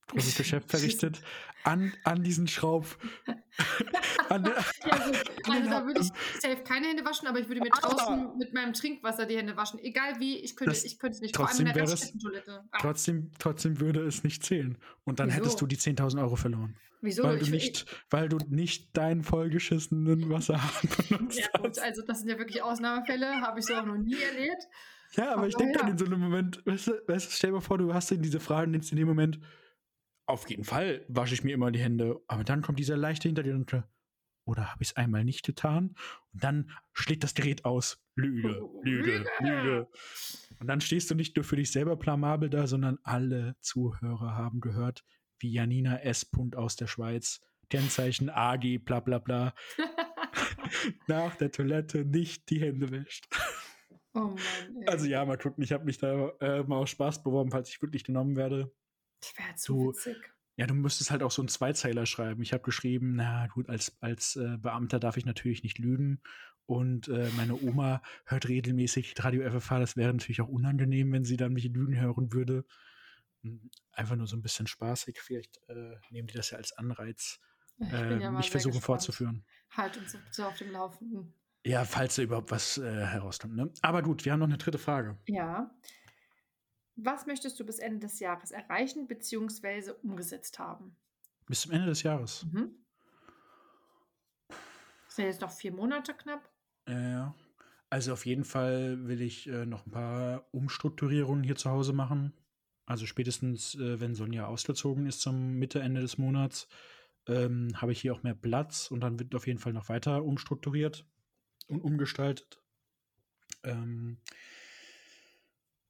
großes Geschäft verrichtet, an, an diesen Schraub. an der, Ja, also, also da würde ich safe keine Hände waschen, aber ich würde mir draußen mit meinem Trinkwasser die Hände waschen. Egal wie, ich könnte, Das- ich könnte es nicht. trotzdem Vor allem in der es- Raststättentoilette. Ah, trotzdem, trotzdem würde es nicht zählen. Und dann Wieso? hättest du die 10.000 Euro verloren. wieso? weil, du Ich- nicht, weil du nicht deinen vollgeschissenen Wasserhahn benutzt Ja, gut, hast. also das sind ja wirklich Ausnahmefälle, habe ich so auch noch nie erlebt. Ja, aber ich denke dann ja. in so einem Moment, weißt du, weißt du, stell dir mal vor, du hast diese Fragen denkst in dem Moment, auf jeden Fall wasche ich mir immer die Hände. Aber dann kommt dieser leichte Hintergedanke, oder habe ich es einmal nicht getan? Und dann schlägt das Gerät aus. Lüge, Oh, Lüge, Lüge. Lüge. Und dann stehst du nicht nur für dich selber blamabel da, sondern alle Zuhörer haben gehört, wie Janina S. Punkt aus der Schweiz, Kennzeichen AG, bla bla bla, nach der Toilette nicht die Hände wäscht. Oh Mann. Also ja, mal gucken, ich habe mich da äh, mal aus Spaß beworben, falls ich wirklich genommen werde. das wäre zu du- witzig. Ja, du müsstest halt auch so einen Zweizeiler schreiben. Ich habe geschrieben, na gut, als, als äh, Beamter darf ich natürlich nicht lügen. Und äh, meine Oma hört regelmäßig Radio FFH. Das wäre natürlich auch unangenehm, wenn sie dann mich lügen hören würde. Hm, Einfach nur so ein bisschen spaßig. Vielleicht äh, nehmen die das ja als Anreiz, Ich äh, bin ja mich versuchen gespannt. fortzuführen. Halt uns so auf dem Laufenden. Ja, falls da überhaupt was äh, herauskommt. Ne? Aber gut, wir haben noch eine dritte Frage. Ja. Was möchtest du bis Ende des Jahres erreichen bzw. umgesetzt haben? Bis zum Ende des Jahres. Mhm. Sind jetzt noch vier Monate knapp? Ja. Also auf jeden Fall will ich äh, noch ein paar Umstrukturierungen hier zu Hause machen. Also spätestens, äh, wenn Sonja ausgezogen ist zum Mitte, Ende des Monats, ähm, habe ich hier auch mehr Platz und dann wird auf jeden Fall noch weiter umstrukturiert und umgestaltet. Ähm,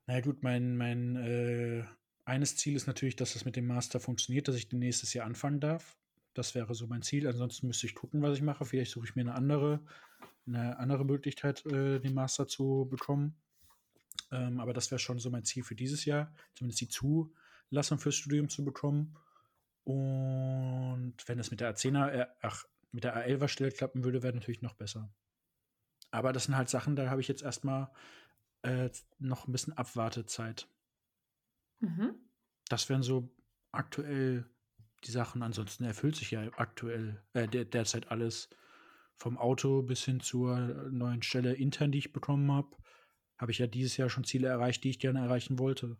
na gut, mein, mein äh, eines Ziel ist natürlich, dass das mit dem Master funktioniert, dass ich den nächstes Jahr anfangen darf. Das wäre so mein Ziel. Ansonsten müsste ich gucken, was ich mache. Vielleicht suche ich mir eine andere, eine andere Möglichkeit, äh, den Master zu bekommen. Ähm, aber das wäre schon so mein Ziel für dieses Jahr, zumindest die Zulassung fürs Studium zu bekommen. Und wenn es mit der A10er, äh, ach, mit der A11er-Stelle klappen würde, wäre natürlich noch besser. Aber das sind halt Sachen, da habe ich jetzt erstmal äh, noch ein bisschen Abwartezeit. Mhm. Das wären so aktuell die Sachen. Ansonsten erfüllt sich ja aktuell äh, der, derzeit alles. Vom Auto bis hin zur neuen Stelle intern, die ich bekommen habe, habe ich ja dieses Jahr schon Ziele erreicht, die ich gerne erreichen wollte.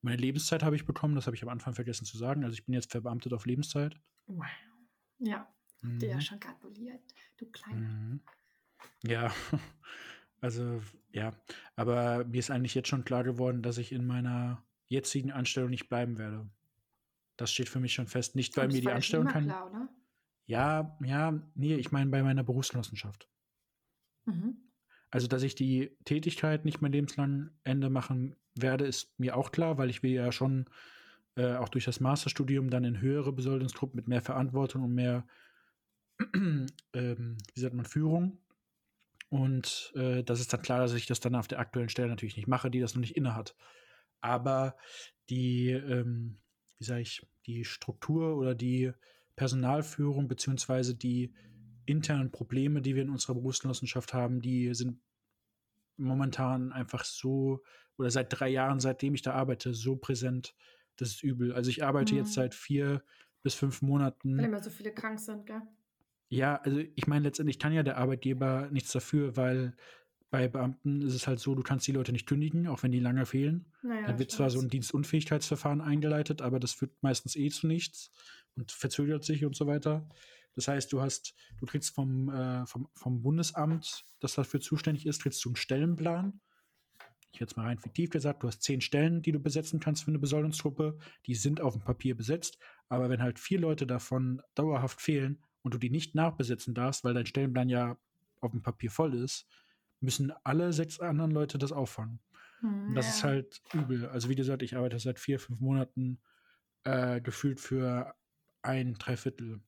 Meine Lebenszeit habe ich bekommen, das habe ich am Anfang vergessen zu sagen. Also ich bin jetzt verbeamtet auf Lebenszeit. Wow. Ja, Mhm. dir ja schon gratuliert, du Kleiner. Mhm. Ja, also ja, aber mir ist eigentlich jetzt schon klar geworden, dass ich in meiner jetzigen Anstellung nicht bleiben werde. Das steht für mich schon fest. Nicht, weil mir die Anstellung kein. klar, oder? Ja, ja, nee, ich meine bei meiner Berufsgenossenschaft. Mhm. Also, dass ich die Tätigkeit nicht mein lebenslang Ende machen werde, ist mir auch klar, weil ich will ja schon äh, auch durch das Masterstudium dann in höhere Besoldungsgruppen mit mehr Verantwortung und mehr, ähm, wie sagt man, Führung. Und äh, das ist dann klar, dass ich das dann auf der aktuellen Stelle natürlich nicht mache, die das noch nicht inne hat. Aber die, ähm, wie sage ich, die Struktur oder die Personalführung beziehungsweise die internen Probleme, die wir in unserer Berufsgenossenschaft haben, die sind momentan einfach so, oder seit drei Jahren, seitdem ich da arbeite, so präsent, das ist übel. Also ich arbeite mhm. jetzt seit vier bis fünf Monaten. Weil immer so viele krank sind, gell? Ja, also ich meine, letztendlich kann ja der Arbeitgeber nichts dafür, weil bei Beamten ist es halt so, du kannst die Leute nicht kündigen, auch wenn die lange fehlen. Naja, Dann wird zwar so ein Dienstunfähigkeitsverfahren eingeleitet, aber das führt meistens eh zu nichts und verzögert sich und so weiter. Das heißt, du hast, du kriegst vom, äh, vom, vom Bundesamt, das dafür zuständig ist, kriegst du einen Stellenplan ich jetzt mal rein fiktiv gesagt, du hast zehn Stellen, die du besetzen kannst für eine Besoldungstruppe, die sind auf dem Papier besetzt, aber wenn halt vier Leute davon dauerhaft fehlen und du die nicht nachbesetzen darfst, weil dein Stellenplan ja auf dem Papier voll ist, müssen alle sechs anderen Leute das auffangen. Hm, und das ja. ist halt übel. Also wie gesagt, ich arbeite seit vier, fünf Monaten äh, gefühlt für ein Dreiviertel.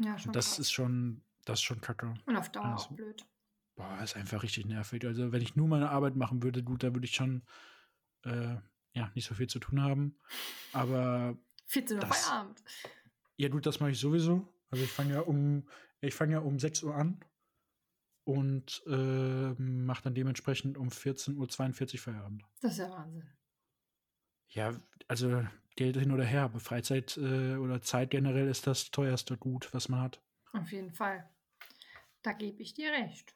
Ja, schon das krass. ist schon, das ist schon kacke. Und auf Dauer also, auch blöd. Boah, ist einfach richtig nervig. Also, wenn ich nur meine Arbeit machen würde, gut, da würde ich schon äh, ja, nicht so viel zu tun haben. Aber. 14 Uhr Feierabend. Ja, gut, das mache ich sowieso. Also ich fange ja um, ich fange ja um 6 Uhr an und äh, mache dann dementsprechend um 14.42 Uhr Feierabend. Das ist ja Wahnsinn. Ja, also Geld hin oder her, aber Freizeit äh, oder Zeit generell ist das teuerste Gut, was man hat. Auf jeden Fall. Da gebe ich dir recht.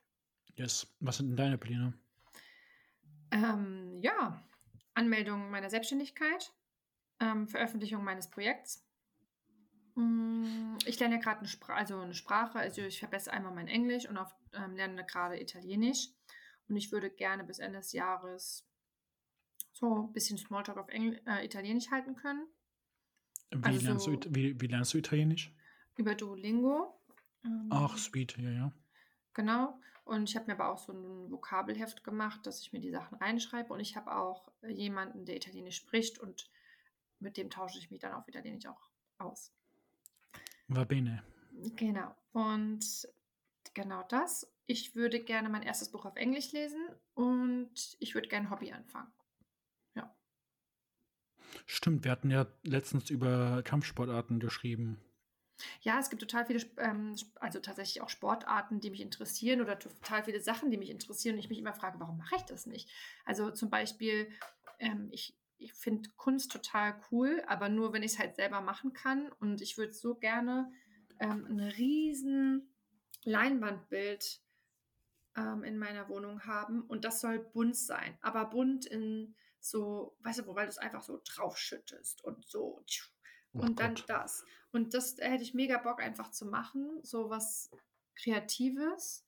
Yes. Was sind denn deine Pläne? Ähm, ja, Anmeldung meiner Selbstständigkeit, ähm, Veröffentlichung meines Projekts. Mm, ich lerne ja gerade eine, Spra also eine Sprache, also ich verbessere einmal mein Englisch und auf, ähm, lerne gerade Italienisch. Und ich würde gerne bis Ende des Jahres so ein bisschen Smalltalk auf Engl äh, Italienisch halten können. Wie, also lernst du, wie, wie, lernst du Italienisch? Über Duolingo. Ach, ähm, sweet, ja, ja. Genau. Und ich habe mir aber auch so ein Vokabelheft gemacht, dass ich mir die Sachen reinschreibe. Und ich habe auch jemanden, der Italienisch spricht und mit dem tausche ich mich dann auf Italienisch auch aus. Va bene. Genau. Und genau das. Ich würde gerne mein erstes Buch auf Englisch lesen und ich würde gerne Hobby anfangen. Ja. Stimmt, wir hatten ja letztens über Kampfsportarten geschrieben. Ja, es gibt total viele, ähm, also tatsächlich auch Sportarten, die mich interessieren oder total viele Sachen, die mich interessieren und ich mich immer frage, warum mache ich das nicht? Also zum Beispiel, ähm, ich, ich finde Kunst total cool, aber nur, wenn ich es halt selber machen kann und ich würde so gerne ähm, ein riesen Leinwandbild ähm, in meiner Wohnung haben und das soll bunt sein, aber bunt in so, weißt du, weil du es einfach so draufschüttest und so Oh und dann das. Und das hätte ich mega Bock einfach zu machen, so was Kreatives.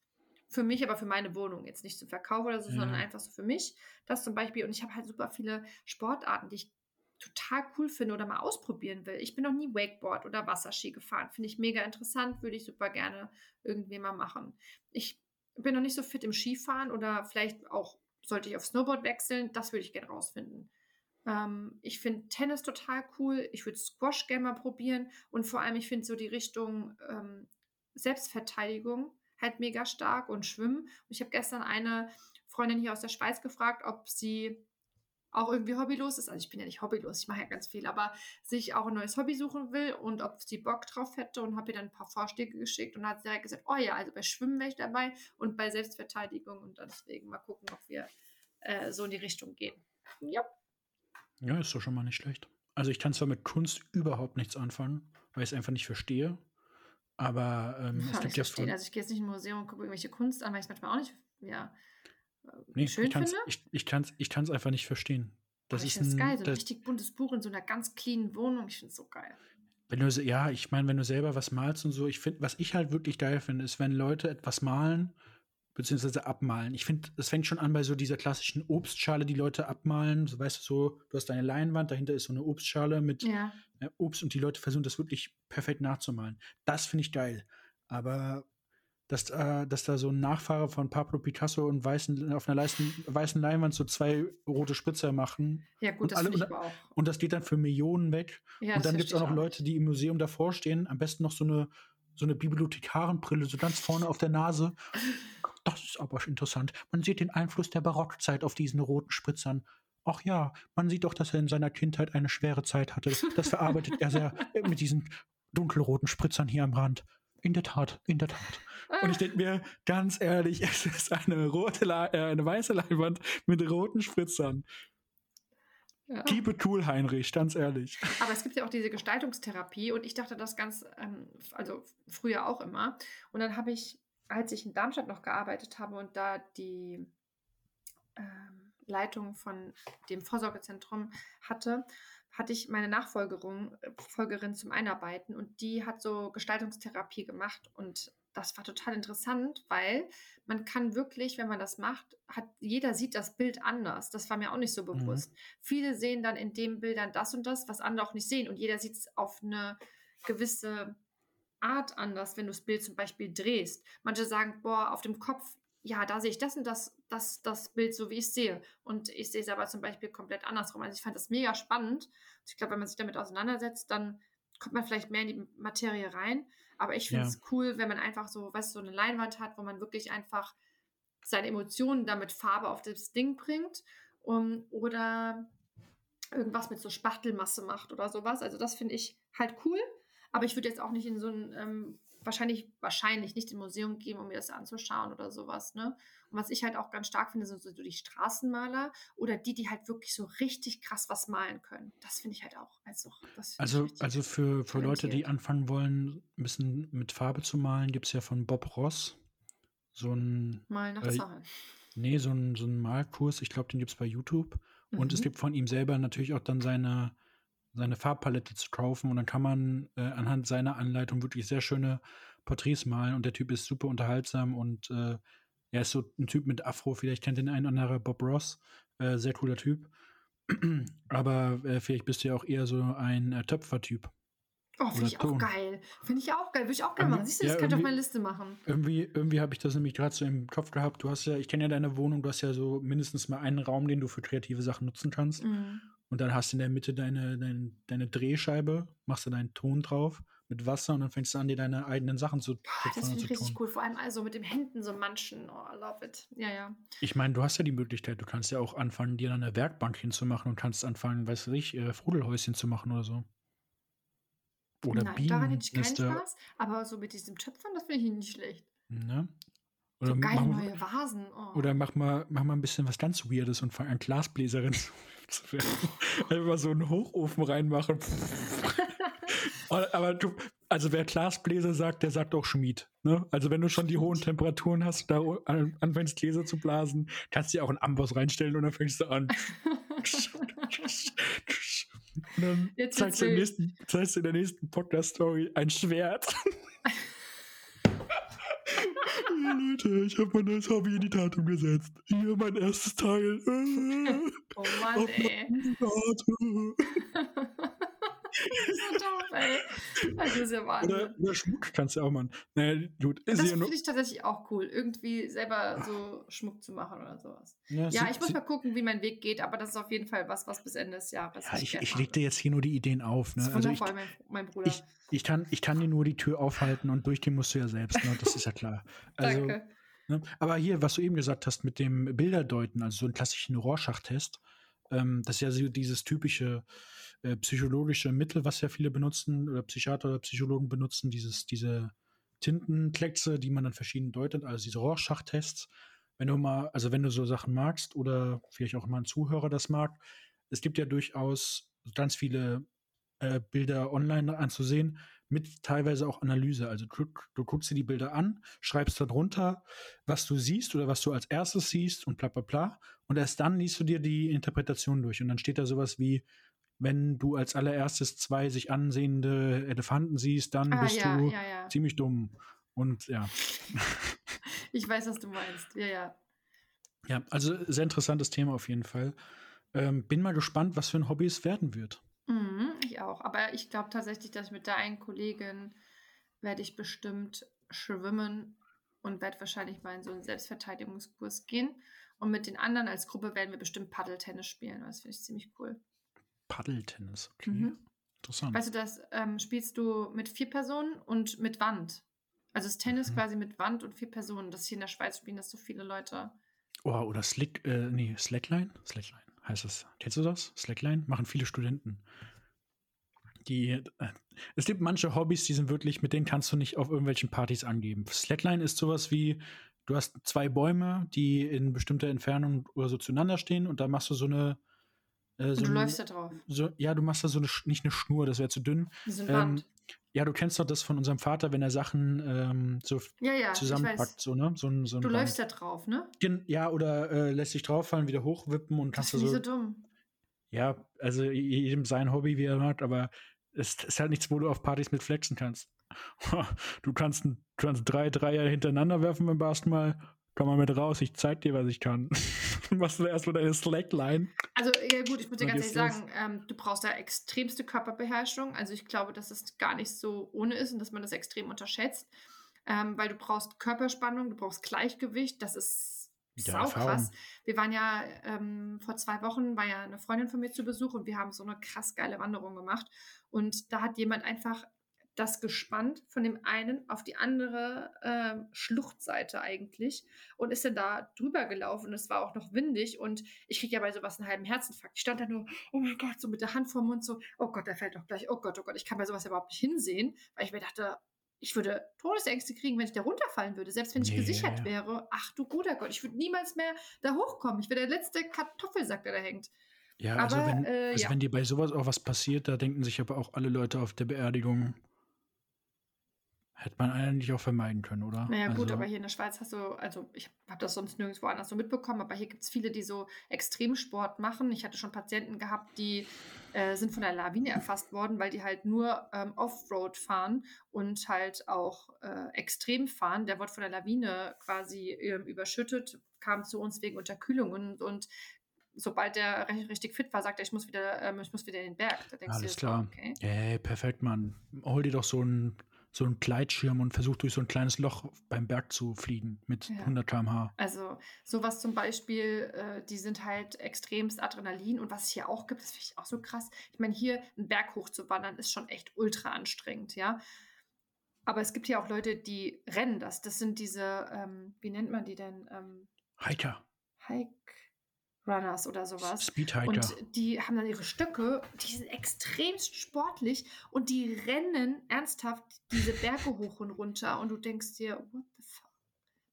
Für mich, aber für meine Wohnung. Jetzt nicht zum Verkauf oder so, ja. sondern einfach so für mich. Das zum Beispiel. Und ich habe halt super viele Sportarten, die ich total cool finde oder mal ausprobieren will. Ich bin noch nie Wakeboard oder Wasserski gefahren. Finde ich mega interessant, würde ich super gerne irgendwie mal machen. Ich bin noch nicht so fit im Skifahren oder vielleicht auch sollte ich auf Snowboard wechseln. Das würde ich gerne rausfinden. Ähm, ich finde Tennis total cool. Ich würde Squash gerne mal probieren. Und vor allem, ich finde so die Richtung ähm, Selbstverteidigung halt mega stark und Schwimmen. Und ich habe gestern eine Freundin hier aus der Schweiz gefragt, ob sie auch irgendwie hobbylos ist. Also ich bin ja nicht hobbylos, ich mache ja ganz viel, aber sich auch ein neues Hobby suchen will und ob sie Bock drauf hätte und habe ihr dann ein paar Vorschläge geschickt und hat direkt gesagt, oh ja, also bei Schwimmen wäre ich dabei und bei Selbstverteidigung und deswegen mal gucken, ob wir äh, so in die Richtung gehen. Ja. Ja, ist doch schon mal nicht schlecht. Also ich kann zwar mit Kunst überhaupt nichts anfangen, weil ich es einfach nicht verstehe. Aber ähm, ja, es gibt ja von, Also ich gehe jetzt nicht in ein Museum und gucke irgendwelche Kunst an, weil ich es manchmal auch nicht ja, nee, schön ich kann's, finde. Ich, ich kann es ich kann's einfach nicht verstehen. Das ist ein, geil, so ein richtig buntes Buch in so einer ganz cleanen Wohnung. Ich finde es so geil. Wenn du, ja, ich meine, wenn du selber was malst und so, ich finde, was ich halt wirklich geil finde, ist, wenn Leute etwas malen, beziehungsweise abmalen. Ich finde, es fängt schon an bei so dieser klassischen Obstschale, die Leute abmalen. So weißt du so, du hast deine Leinwand, dahinter ist so eine Obstschale mit Ja. äh, Obst und die Leute versuchen das wirklich perfekt nachzumalen. Das finde ich geil. Aber dass, äh, dass da so ein Nachfahre von Pablo Picasso und weißen, auf einer leisten, weißen Leinwand so zwei rote Spritzer machen Ja, gut, Und das alle- finde ich aber auch. und das geht dann für Millionen weg. Ja, und dann gibt es auch noch Leute, die im Museum davor stehen, am besten noch so eine, so eine Bibliothekarenbrille, so ganz vorne auf der Nase. Das ist aber interessant. Man sieht den Einfluss der Barockzeit auf diesen roten Spritzern. Ach ja, man sieht doch, dass er in seiner Kindheit eine schwere Zeit hatte. Das verarbeitet er sehr äh, mit diesen dunkelroten Spritzern hier am Rand. In der Tat, in der Tat. Und ich denke mir, ganz ehrlich, es ist eine rote, Le äh, eine weiße Leinwand mit roten Spritzern. Ja. Keep it cool, Heinrich, ganz ehrlich. Aber es gibt ja auch diese Gestaltungstherapie und ich dachte das ganz, ähm, also früher auch immer. Und dann habe ich, als ich in Darmstadt noch gearbeitet habe und da die ähm, Leitung von dem Vorsorgezentrum hatte, hatte ich meine Nachfolgerin äh, Folgerin zum Einarbeiten und die hat so Gestaltungstherapie gemacht und das war total interessant, weil man kann wirklich, wenn man das macht, hat jeder sieht das Bild anders. Das war mir auch nicht so bewusst. Viele sehen dann in den Bildern das und das, was andere auch nicht sehen und jeder sieht es auf eine gewisse Art anders, wenn du das Bild zum Beispiel drehst. Manche sagen, boah, auf dem Kopf, ja, da sehe ich das und das, das, das Bild so, wie ich es sehe. Und ich sehe es aber zum Beispiel komplett andersrum. Also ich fand das mega spannend. Ich glaube, wenn man sich damit auseinandersetzt, dann kommt man vielleicht mehr in die Materie rein. Aber ich finde Ja. es cool, wenn man einfach so, weißt du, so eine Leinwand hat, wo man wirklich einfach seine Emotionen damit Farbe auf das Ding bringt. Um, oder irgendwas mit so Spachtelmasse macht oder sowas. Also das finde ich halt cool. Aber ich würde jetzt auch nicht in so ein, ähm, wahrscheinlich, wahrscheinlich nicht im Museum gehen, um mir das anzuschauen oder sowas, ne? Und was ich halt auch ganz stark finde, sind so die Straßenmaler oder die, die halt wirklich so richtig krass was malen können. Das finde ich halt auch. Also, Also, also für, für Leute, die anfangen wollen, ein bisschen mit Farbe zu malen, gibt es ja von Bob Ross so ein, mal nach äh, Zahlen. nee, so ein, so ein Malkurs. Ich glaube, den gibt es bei YouTube. Und es Mhm. gibt von ihm selber natürlich auch dann seine, seine Farbpalette zu kaufen. Und dann kann man äh, anhand seiner Anleitung wirklich sehr schöne Porträts malen. Und der Typ ist super unterhaltsam und äh, er ist so ein Typ mit Afro. Vielleicht kennt den ein oder andere Bob Ross. Äh, sehr cooler Typ. Aber äh, vielleicht bist du ja auch eher so ein äh, Töpfertyp. Oh, finde ich auch Ton. geil. Finde ich auch geil. Würde ich auch gerne machen. Siehst du, das ja, könnte ich auf meine Liste machen. Irgendwie, irgendwie habe ich das nämlich gerade so im Kopf gehabt. Du hast ja, ich kenne ja deine Wohnung, du hast ja so mindestens mal einen Raum, den du für kreative Sachen nutzen kannst. Mhm. Und dann hast du in der Mitte deine, deine, deine Drehscheibe, machst du deinen Ton drauf mit Wasser und dann fängst du an, dir deine eigenen Sachen zu Boah, das finde ich richtig tun. cool. Vor allem also mit den Händen so manchen. Oh, I love it. Ja, ja. Ich meine, du hast ja die Möglichkeit, du kannst ja auch anfangen, dir eine Werkbank hinzumachen und kannst anfangen, weißt du nicht, äh, Frudelhäuschen zu machen oder so. Oder Nein, daran hätte ich keinen. Spaß. Aber so mit diesem Töpfern, das finde ich nicht schlecht. Ne? Oder, So geile neue Vasen. Oh. oder mach, mal, mach mal ein bisschen was ganz Weirdes und fang an, Glasbläserin zu werden. Einfach so einen Hochofen reinmachen. Aber du, also wer Glasbläser sagt, der sagt auch Schmied. Ne? Also wenn du schon die hohen Temperaturen hast, da an- anfängst Gläser zu blasen, kannst du dir auch einen Amboss reinstellen und dann fängst du an. Und dann Jetzt zeigst du, im nächsten, zeigst du in der nächsten Podcast-Story ein Schwert. ja, Leute, ich habe mein neues Hobby in die Tat umgesetzt. Hier mein erstes Teil. oh Mann, Auf ey. so doof, ey. Das ist ja Wahnsinn. Oder, oder Schmuck kannst du auch machen. Naja, gut. Das finde ich tatsächlich auch cool, irgendwie selber so Schmuck zu machen oder sowas. ja, Ja, sie- ich muss sie- mal gucken, wie mein Weg geht, aber das ist auf jeden Fall was, was bis Ende des Jahres ja, ich, ich leg dir jetzt hier nur die Ideen auf. Das Ne? ist Also ich, mein, mein Bruder. ich, ich, kann, ich kann dir nur die Tür aufhalten und durchgehen musst du ja selbst. Ne? Das ist ja klar. Also, Danke. Ne? Aber hier, was du eben gesagt hast mit dem Bilderdeuten, also so einen klassischen Rorschach-Test, ähm, das ist ja so dieses typische äh, psychologische Mittel, was ja viele benutzen oder Psychiater oder Psychologen benutzen, dieses, diese Tintenkleckse, die man dann verschieden deutet, also diese Rorschach-Tests. Wenn du mal, also wenn du so Sachen magst oder vielleicht auch mal ein Zuhörer das mag, es gibt ja durchaus ganz viele äh, Bilder online anzusehen, mit teilweise auch Analyse. Also du, du guckst dir die Bilder an, schreibst darunter, was du siehst oder was du als erstes siehst und bla bla bla. Und erst dann liest du dir die Interpretation durch. Und dann steht da sowas wie, wenn du als allererstes zwei sich ansehende Elefanten siehst, dann Ah, bist ja, du ja, ja. ziemlich dumm. Und ja. ich weiß, was du meinst. Ja, ja. Ja, also sehr interessantes Thema auf jeden Fall. Ähm, bin mal gespannt, was für ein Hobby es werden wird. Mhm, ich auch. Aber ich glaube tatsächlich, dass mit der einen Kollegin werde ich bestimmt schwimmen und werde wahrscheinlich mal in so einen Selbstverteidigungskurs gehen. Und mit den anderen als Gruppe werden wir bestimmt Paddeltennis spielen. Das finde ich ziemlich cool. Paddeltennis, okay. Mhm. Interessant. Weißt du, das ähm, spielst du mit vier Personen und mit Wand. Also das Tennis mhm. quasi mit Wand und vier Personen. Das hier in der Schweiz spielen das so viele Leute. Oh, oder Slick, äh, nee, Slackline? Slackline heißt das. Kennst du das? Slackline? Machen viele Studenten. Die, äh, es gibt manche Hobbys, die sind wirklich, mit denen kannst du nicht auf irgendwelchen Partys angeben. Slackline ist sowas wie, du hast zwei Bäume, die in bestimmter Entfernung oder so zueinander stehen und da machst du so eine. Äh, so du läufst da drauf. So, ja, du machst da so eine, nicht eine Schnur, das wäre zu dünn. So eine ähm, ja, du kennst doch das von unserem Vater, wenn er Sachen ähm, so ja, ja, zusammenpackt, so, ne? So ein, so ein du Band. läufst da drauf, ne? Ja, oder äh, lässt dich drauffallen, wieder hochwippen und das kannst du so. so dumm. Ja, also jedem sein Hobby, wie er hat, aber es ist halt nichts, wo du auf Partys mit flexen kannst. Du kannst, du kannst drei Dreier hintereinander werfen beim Basketball. Komm mal mit raus, ich zeig dir, was ich kann. Machst du erstmal deine Slackline. Also, ja gut, ich muss dir ganz ehrlich sagen, ähm, du brauchst da extremste Körperbeherrschung. Also ich glaube, dass es gar nicht so ohne ist und dass man das extrem unterschätzt. Ähm, weil du brauchst Körperspannung, du brauchst Gleichgewicht, das ist ja, saukrass. Wir waren ja ähm, vor zwei Wochen, war ja eine Freundin von mir zu Besuch und wir haben so eine krass geile Wanderung gemacht. Und da hat jemand einfach das gespannt von dem einen auf die andere äh, Schluchtseite eigentlich und ist dann da drüber gelaufen. Es war auch noch windig und ich kriege ja bei sowas einen halben Herzinfarkt. Ich stand da nur, oh mein Gott, so mit der Hand vor dem Mund, so, oh Gott, der fällt doch gleich, oh Gott, oh Gott, ich kann bei sowas überhaupt nicht hinsehen, weil ich mir dachte, ich würde Todesängste kriegen, wenn ich da runterfallen würde, selbst wenn ich yeah. gesichert wäre. Ach du guter Gott, ich würde niemals mehr da hochkommen. Ich wäre der letzte Kartoffelsack, der da hängt. Ja, also aber, also, wenn, äh, also ja. wenn dir bei sowas auch was passiert, da denken sich aber auch alle Leute auf der Beerdigung, Hätte man eigentlich auch vermeiden können, oder? Naja, gut, also, aber hier in der Schweiz hast du, also ich habe das sonst nirgendwo anders so mitbekommen, aber hier gibt es viele, die so Extremsport machen. Ich hatte schon Patienten gehabt, die äh, sind von der Lawine erfasst worden, weil die halt nur ähm, Offroad fahren und halt auch äh, extrem fahren. Der wurde von der Lawine quasi äh, überschüttet, kam zu uns wegen Unterkühlungen und, und sobald der richtig fit war, sagt er, ich muss wieder, ähm, ich muss wieder in den Berg. Alles klar. Okay. Hey, perfekt, Mann. Hol dir doch so ein so einen Gleitschirm und versucht durch so ein kleines Loch beim Berg zu fliegen mit ja. 100 km/h. Also sowas zum Beispiel, äh, die sind halt extremst Adrenalin und was es hier auch gibt, das finde ich auch so krass. Ich meine, hier einen Berg hoch zu wandern ist schon echt ultra anstrengend, ja. Aber es gibt hier auch Leute, die rennen das. Das sind diese, ähm, wie nennt man die denn? Ähm, Hiker. Hike. Runners oder sowas. Speedhiker. Und die haben dann ihre Stöcke, die sind extremst sportlich und die rennen ernsthaft diese Berge hoch und runter und du denkst dir, what the fuck?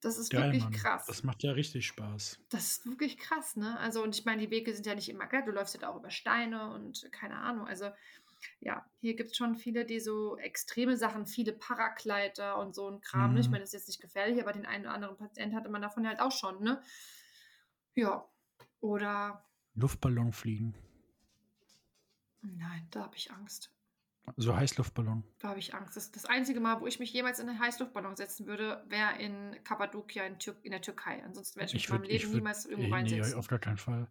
Das ist Geil, wirklich Mann. krass. Das macht ja richtig Spaß. Das ist wirklich krass, ne? Also, und ich meine, die Wege sind ja nicht immer glatt. Du läufst ja auch über Steine und keine Ahnung. Also, ja, hier gibt es schon viele, die so extreme Sachen, viele Paragleiter und so ein Kram. Mhm. Ich meine, das ist jetzt nicht gefährlich, aber den einen oder anderen Patient hatte man davon halt auch schon, ne? Ja, oder Luftballon fliegen. Nein, da habe ich Angst. So Heißluftballon. Da habe ich Angst. Das, das einzige Mal, wo ich mich jemals in einen Heißluftballon setzen würde, wäre in Kappadokia in, Tür in, der Türkei. Ansonsten werde ich, ich mich in meinem Leben würd, niemals irgendwo nee, reinsetzen. Nee, auf gar keinen Fall.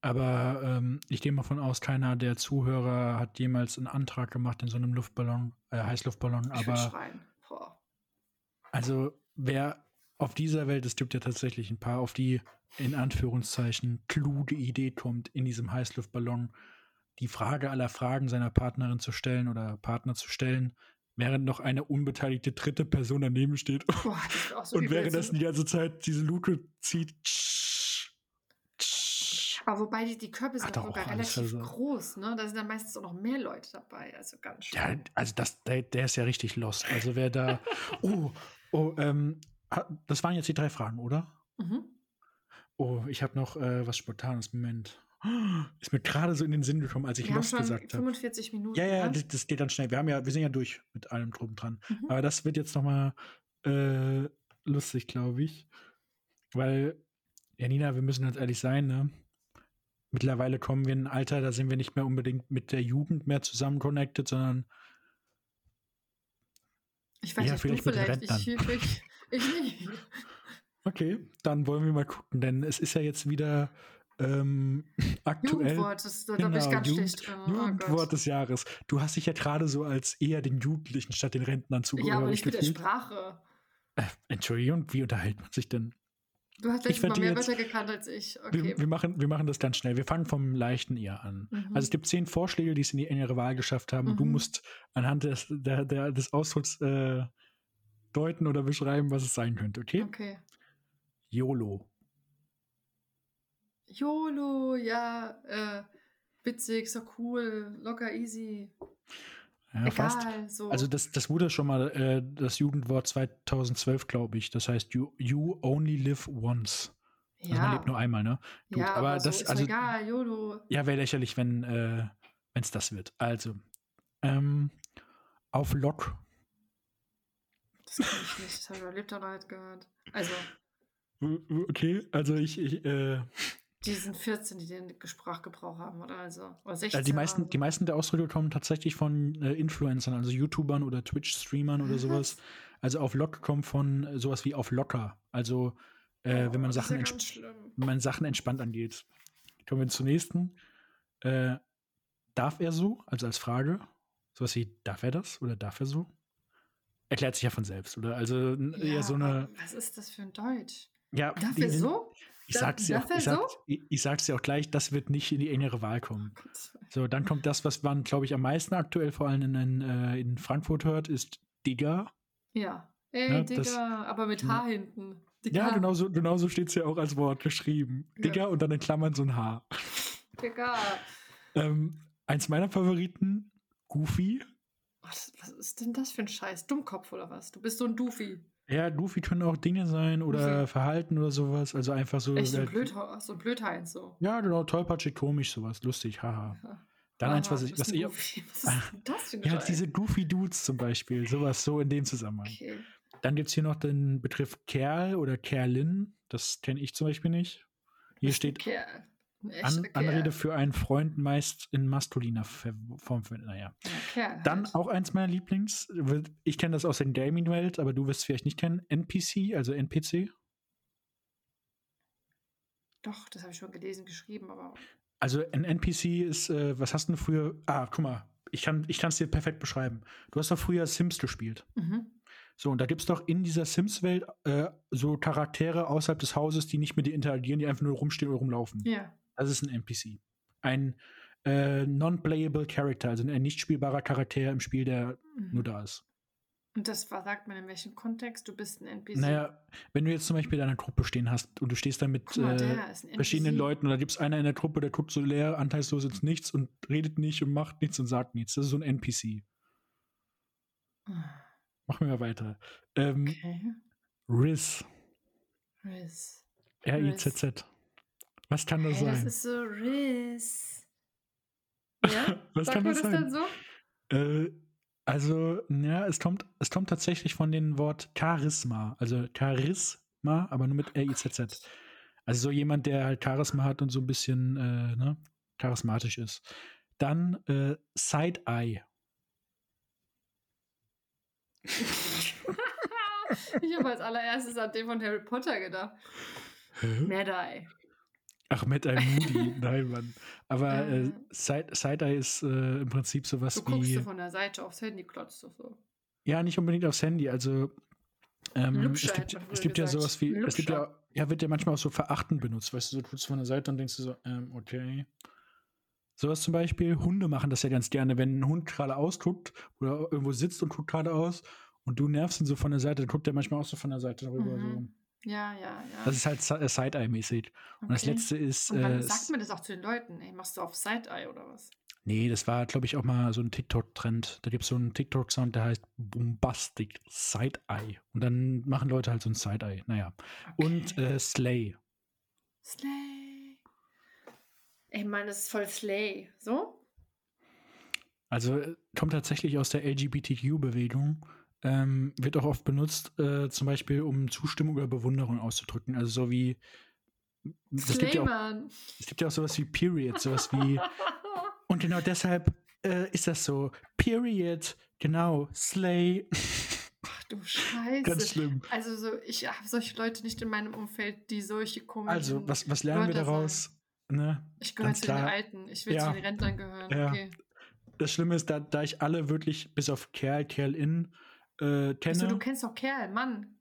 Aber ähm, ich gehe mal von aus, keiner der Zuhörer hat jemals einen Antrag gemacht in so einem Luftballon, äh, Heißluftballon. Ich aber schreien. Boah. Also wer auf dieser Welt, es gibt ja tatsächlich ein paar, auf die in Anführungszeichen kluge Idee kommt, in diesem Heißluftballon die Frage aller Fragen seiner Partnerin zu stellen oder Partner zu stellen, während noch eine unbeteiligte dritte Person daneben steht Boah, so und währenddessen die ganze Zeit diese Luke zieht. Aber wobei die, die Körper sind sogar relativ also. groß, ne? Da sind dann meistens auch noch mehr Leute dabei, also ganz schön. Ja, also das, der, der ist ja richtig lost. Also wer da. oh, oh, ähm, das waren jetzt die drei Fragen, oder? Mhm. Oh, ich habe noch äh, was Spontanes. Moment. Ist mir gerade so in den Sinn gekommen, als ich wir Lost gesagt habe. 45 Minuten. Ja, ja, das, das, geht dann schnell. Wir haben ja, wir sind ja durch mit allem drum dran. Mhm. Aber das wird jetzt noch mal äh, lustig, glaube ich, weil ja Nina, wir müssen ganz ehrlich sein, ne? Mittlerweile kommen wir in ein Alter, da sind wir nicht mehr unbedingt mit der Jugend mehr zusammen connected, sondern Ich weiß Ja, nicht, vielleicht du vielleicht. Ich, ich, ich nicht. Okay, dann wollen wir mal gucken, denn es ist ja jetzt wieder ähm, aktuell. Jugendwort, das, da bin ich Genau, ganz Jugend- schlecht drin. Oh Jugendwort Gott. des Jahres. Du hast dich ja gerade so als eher den Jugendlichen statt den Rentnern Ja, zugehörig aber nicht mit der. Sprache. Äh, Entschuldigung, wie unterhält man sich denn? Du hast letztes Mal mehr jetzt- Wörter gekannt als ich. Wir, Okay. wir, machen, wir machen das ganz schnell. Wir fangen vom Leichten eher an. Mhm. Also es gibt zehn Vorschläge, die es in die engere Wahl geschafft haben. Und du Mhm. musst anhand des, der, der, des Ausdrucks äh, deuten oder beschreiben, was es sein könnte, okay? Okay. YOLO. YOLO, ja, äh, witzig, so cool, locker, easy. Ja, fast. Egal, so. Also das, das wurde schon mal äh, das Jugendwort 2012, glaube ich. Das heißt, you, you only live once. Also man ja, lebt nur einmal, ne? Gut, ja, aber aber, so das- ist also- egal, YOLO. Ja, wäre lächerlich, wenn äh, es das wird. Also, ähm, auf Lock. Das kann ich nicht, das habe ich bei Lebtag gehört. Also, Okay, also ich, ich äh, die sind 14, die den Sprachgebrauch haben, oder? Also, oder 16. also die meisten, die meisten der Ausdrücke kommen tatsächlich von äh, Influencern, also YouTubern oder Twitch-Streamern oder Was? sowas. Also auf Lock kommt von äh, sowas wie auf locker. Also äh, Oh, wenn man Sachen ja wenn man Sachen entspannt angeht. Kommen wir zur nächsten. Äh, darf er so? Also als Frage. Sowas wie, darf er das oder darf er so? Erklärt sich ja von selbst, oder? Also n- eher Ja, so eine. Was ist das für ein Deutsch? Ja, Darf die- so? Ich sag's dir darf auch, er ich, sag, so? ich, ich sag's dir auch gleich, das wird nicht in die engere Wahl kommen. Gott. So, dann kommt das, was man, glaube ich, am meisten aktuell vor allem in, in, äh, in Frankfurt hört, ist Digger. Ja. Ey, Ne, Digga, das- aber mit Ja. H hinten. Digga, Ja, genau so, genau so steht es ja auch als Wort geschrieben. Ja. Digger und dann in Klammern so ein H. Digga. Ähm, eins meiner Favoriten, Goofy. Was, was ist denn das für ein Scheiß? Dummkopf oder was? Du bist so ein Doofy. Ja, Goofy können auch Dinge sein oder Goofy. Verhalten oder sowas. Also einfach so. Echt so ein, äh, Blöd, so ein Blödheinz so. Ja, genau, tollpatschig, komisch, sowas. Lustig, haha. Dann eins, was Aha, ich. Was ich. Was ist denn das für ein ja, Scheiß? diese Goofy Dudes zum Beispiel. Sowas so in dem Zusammenhang. Okay. Dann gibt es hier noch den Begriff Kerl oder Kerlin. Das kenne ich zum Beispiel nicht. Hier steht Kerl. An, Kerl. Anrede für einen Freund meist in maskuliner Form. Naja. Ja, Kerl Dann halt. auch eins meiner Lieblings. Ich kenne das aus der Gaming-Welt, aber du wirst es vielleicht nicht kennen. NPC, also NPC. Doch, das habe ich schon gelesen, geschrieben, aber. Also ein NPC ist, äh, was hast du denn früher? Ah, guck mal, ich kann ich es dir perfekt beschreiben. Du hast doch früher Sims gespielt. Mhm. So, und da gibt es doch in dieser Sims-Welt äh, so Charaktere außerhalb des Hauses, die nicht mit dir interagieren, die einfach nur rumstehen oder rumlaufen. Ja. Das ist ein NPC. Ein äh, non-playable Character, also ein nicht spielbarer Charakter im Spiel, der Mhm. nur da ist. Und das war, sagt man in welchem Kontext? Du bist ein NPC. Naja, wenn du jetzt zum Beispiel deine Gruppe stehen hast und du stehst da mit mal, äh, verschiedenen. Leuten und da gibt es einer in der Gruppe, der guckt so leer, anteilslos ins Nichts und redet nicht und macht nichts und sagt nichts. Das ist so ein NPC. Machen wir mal weiter. Ähm, Okay. Riz. Riz. R-I-Z-Z. Was kann das Hey, das sein? ist so Riz. Ja? Was Sagt kann das das sein? so? Äh, also, ja, es kommt, es kommt tatsächlich von dem Wort Charisma. Also Charisma, aber nur mit R-I-Z-Z. Also so jemand, der halt Charisma hat und so ein bisschen äh, ne, charismatisch ist. Dann äh, Side-Eye. ich habe als allererstes an den von Harry Potter gedacht. Mad-Eye. Ach, Eye Moody. Nein, Mann. Aber äh, Äh. Side- Side-Eye ist äh, im Prinzip sowas Du guckst wie. du von der Seite aufs Handy, klotzt du so. Ja, nicht unbedingt aufs Handy. Also ähm, Lübscher es gibt, es gibt ja sowas wie, es gibt ja, ja, wird ja manchmal auch so verachtend benutzt, weißt du, so tust du von der Seite und denkst du so, ähm, okay. Sowas zum Beispiel, Hunde machen das ja ganz gerne, wenn ein Hund gerade ausguckt oder irgendwo sitzt und guckt gerade aus und du nervst ihn so von der Seite, dann guckt er manchmal auch so von der Seite rüber. So. Ja, ja, ja. Das ist halt äh, Side-Eye-mäßig. Und das letzte ist, Und wann äh, sagt man das auch zu den Leuten? Ey, machst du auf Side-Eye oder was? Nee, das war, glaube ich, auch mal so ein TikTok-Trend. Da gibt es so einen TikTok-Sound, der heißt Bombastic Side-Eye. Und dann machen Leute halt so ein Side-Eye. Naja. Und Okay. äh, Slay. Slay. Ey, Mann, das ist voll Slay. So? Also äh, kommt tatsächlich aus der LGBTQ-Bewegung. Ähm, wird auch oft benutzt, äh, zum Beispiel, um Zustimmung oder Bewunderung auszudrücken. Also so wie. Es gibt, ja auch, es gibt ja auch sowas wie Period, sowas wie. Und genau deshalb äh, ist das so. Period, genau, Slay. du Scheiße. Ganz schlimm. Also so, ich habe solche Leute nicht in meinem Umfeld, die solche komischen. Also, was, was lernen wir Wörter daraus? Ne? Ich gehöre zu den klar. Alten. Ich will Ja. zu den Rentnern gehören. Ja. Okay. Das Schlimme ist, da, da ich alle wirklich bis auf Kerl, Kerl in äh, kenne. Wieso, du kennst doch Kerl, Mann.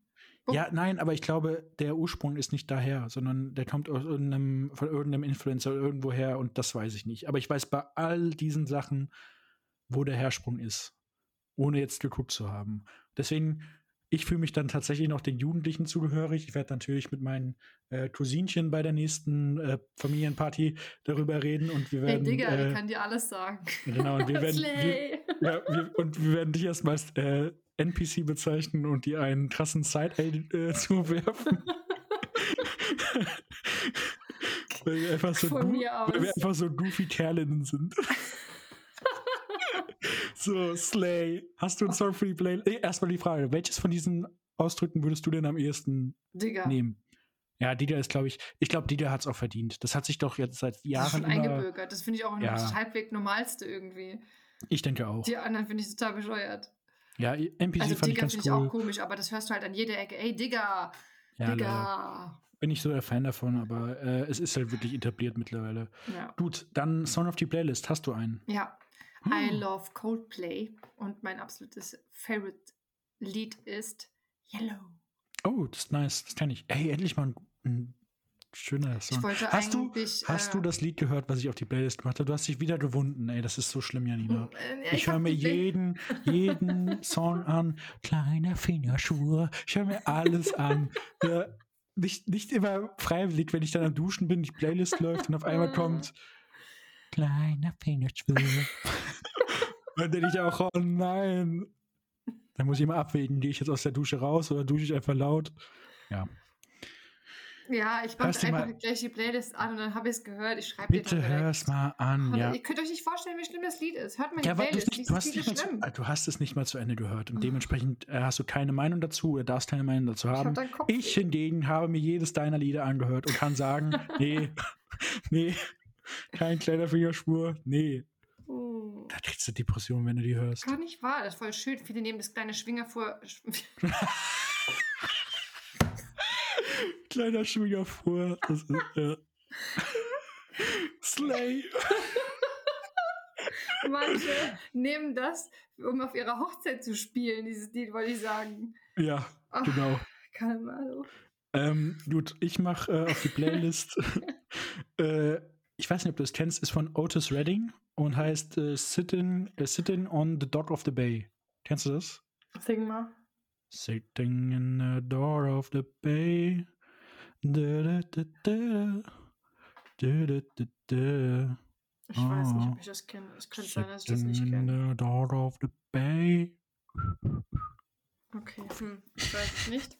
Oh, Ja, nein, aber ich glaube, der Ursprung ist nicht daher, sondern der kommt aus irgendeinem, von irgendeinem Influencer irgendwoher und das weiß ich nicht. Aber ich weiß bei all diesen Sachen, wo der Hersprung ist, ohne jetzt geguckt zu haben. Deswegen, ich fühle mich dann tatsächlich noch den Jugendlichen zugehörig. Ich werde natürlich mit meinen äh, Cousinchen bei der nächsten äh, Familienparty darüber reden und wir werden. Digga, äh, ich kann dir alles sagen. genau, und wir werden, wir, ja, wir, und wir werden dich erstmal äh, NPC bezeichnen und dir einen krassen Side-A äh, zuwerfen. weil, wir einfach so Von weil wir einfach so goofy Kerlinnen sind. so, Slay. Hast du einen Song für die Playlist? Äh, Erstmal die Frage, welches von diesen Ausdrücken würdest du denn am ehesten Digga. nehmen? Ja, Dieter ist, glaube ich, ich glaube, Dieter hat es auch verdient. Das hat sich doch jetzt seit Das ist Jahren schon eingebürgert. Das finde ich auch Ja. das halbwegs normalste irgendwie. Ich denke auch. Die anderen finde ich total bescheuert. Ja, NPC Also fand ich Digga ganz finde ich cool. auch komisch, aber das hörst du halt an jeder Ecke. Ey, Digga, ja. Digga. bin nicht so der Fan davon, aber äh, es ist halt wirklich etabliert mittlerweile. Ja. Gut, dann Song of the Playlist. Hast du einen? ja. I Hm. love Coldplay und mein absolutes Favorite Lied ist Yellow. Oh, das ist nice. Das kenne ich. Ey, endlich mal ein, ein schöner Song. Ich hast du, hast äh, du das Lied gehört, was ich auf die Playlist gemacht habe? Du hast dich wieder gewunden. Ey, das ist so schlimm, Janina. äh, Ich höre hab mir jeden, jeden Song an. Kleiner Fingerschwur. Ich höre mir alles an. Ja, nicht, nicht immer freiwillig, wenn ich dann am Duschen bin, die Playlist läuft und auf einmal kommt Kleiner Fingerschwur. dann denke ich auch, oh nein. Dann muss ich immer abwägen, gehe ich jetzt aus der Dusche raus oder dusche ich einfach laut? Ja. Ja, ich du einfach mal- gleich die Playlist an und dann habe ich es gehört. Ich schreibe dir Bitte direkt. hör's mal an, Oh, ja. Ihr könnt euch nicht vorstellen, wie schlimm das Lied ist. Hört mal die Ja, Playlist. nicht, du, hast nicht schlimm. zu, du hast es nicht mal zu Ende gehört und dementsprechend äh, hast du keine Meinung dazu oder darfst keine Meinung dazu Ich hab haben. dann Kopf. Ich hingegen habe mir jedes deiner Lieder angehört und kann sagen, nee, nee, kein kleiner Fingerspur, nee. Da kriegst du Depression, wenn du die hörst. Gar nicht wahr, das ist voll schön. Viele nehmen das kleine Schwinger vor. Kleiner Schwinger vor. Das ist, ja. Slay. Manche nehmen das, um auf ihrer Hochzeit zu spielen, dieses Lied, wollte ich sagen. Ja, Ach, genau. Keine Ahnung. Ähm, gut, ich mache äh, auf die Playlist. äh, ich weiß nicht, ob du das kennst, ist von Otis Redding und heißt äh, Sitting, äh, Sitting on the Dock of the Bay. Kennst du das? Sing mal. Sitting in the door of the bay. Ich weiß nicht, ob ich das kenne. Es könnte sein, dass ich das nicht kenne. door of the bay. Okay, hm, ich weiß es nicht.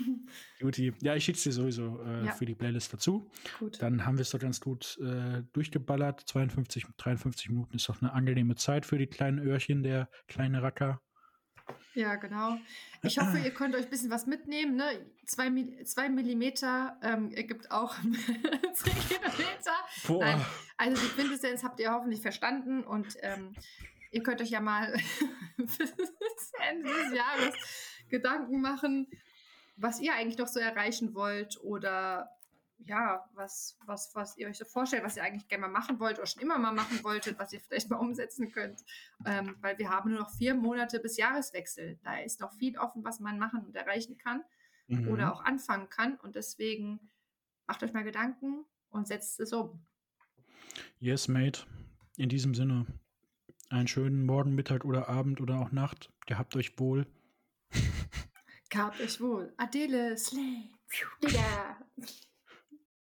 Guti. Ja, ich schicke dir sowieso äh, Ja. für die Playlist dazu. Gut. Dann haben wir es doch ganz gut äh, durchgeballert. 52, 53 Minuten ist doch eine angenehme Zeit für die kleinen Öhrchen, der kleine Racker. Ja, genau. Ich hoffe, ihr könnt euch ein bisschen was mitnehmen. Ne? Zwei, zwei Millimeter ähm, ergibt auch zehn Kilometer. Boah. Nein. Also die Quintessenz habt ihr hoffentlich verstanden und ähm, ihr könnt euch ja mal bis Ende des Jahres Gedanken machen, was ihr eigentlich noch so erreichen wollt oder ja, was, was, was ihr euch so vorstellt, was ihr eigentlich gerne mal machen wollt oder schon immer mal machen wolltet, was ihr vielleicht mal umsetzen könnt. Ähm, weil wir haben nur noch vier Monate bis Jahreswechsel. Da ist noch viel offen, was man machen und erreichen kann Mhm. oder auch anfangen kann. Und deswegen macht euch mal Gedanken und setzt es um. Yes, mate. In diesem Sinne, einen schönen Morgen, Mittag oder Abend oder auch Nacht. Gehabt euch wohl. Gehabt euch wohl. Adele, Slay. Digga.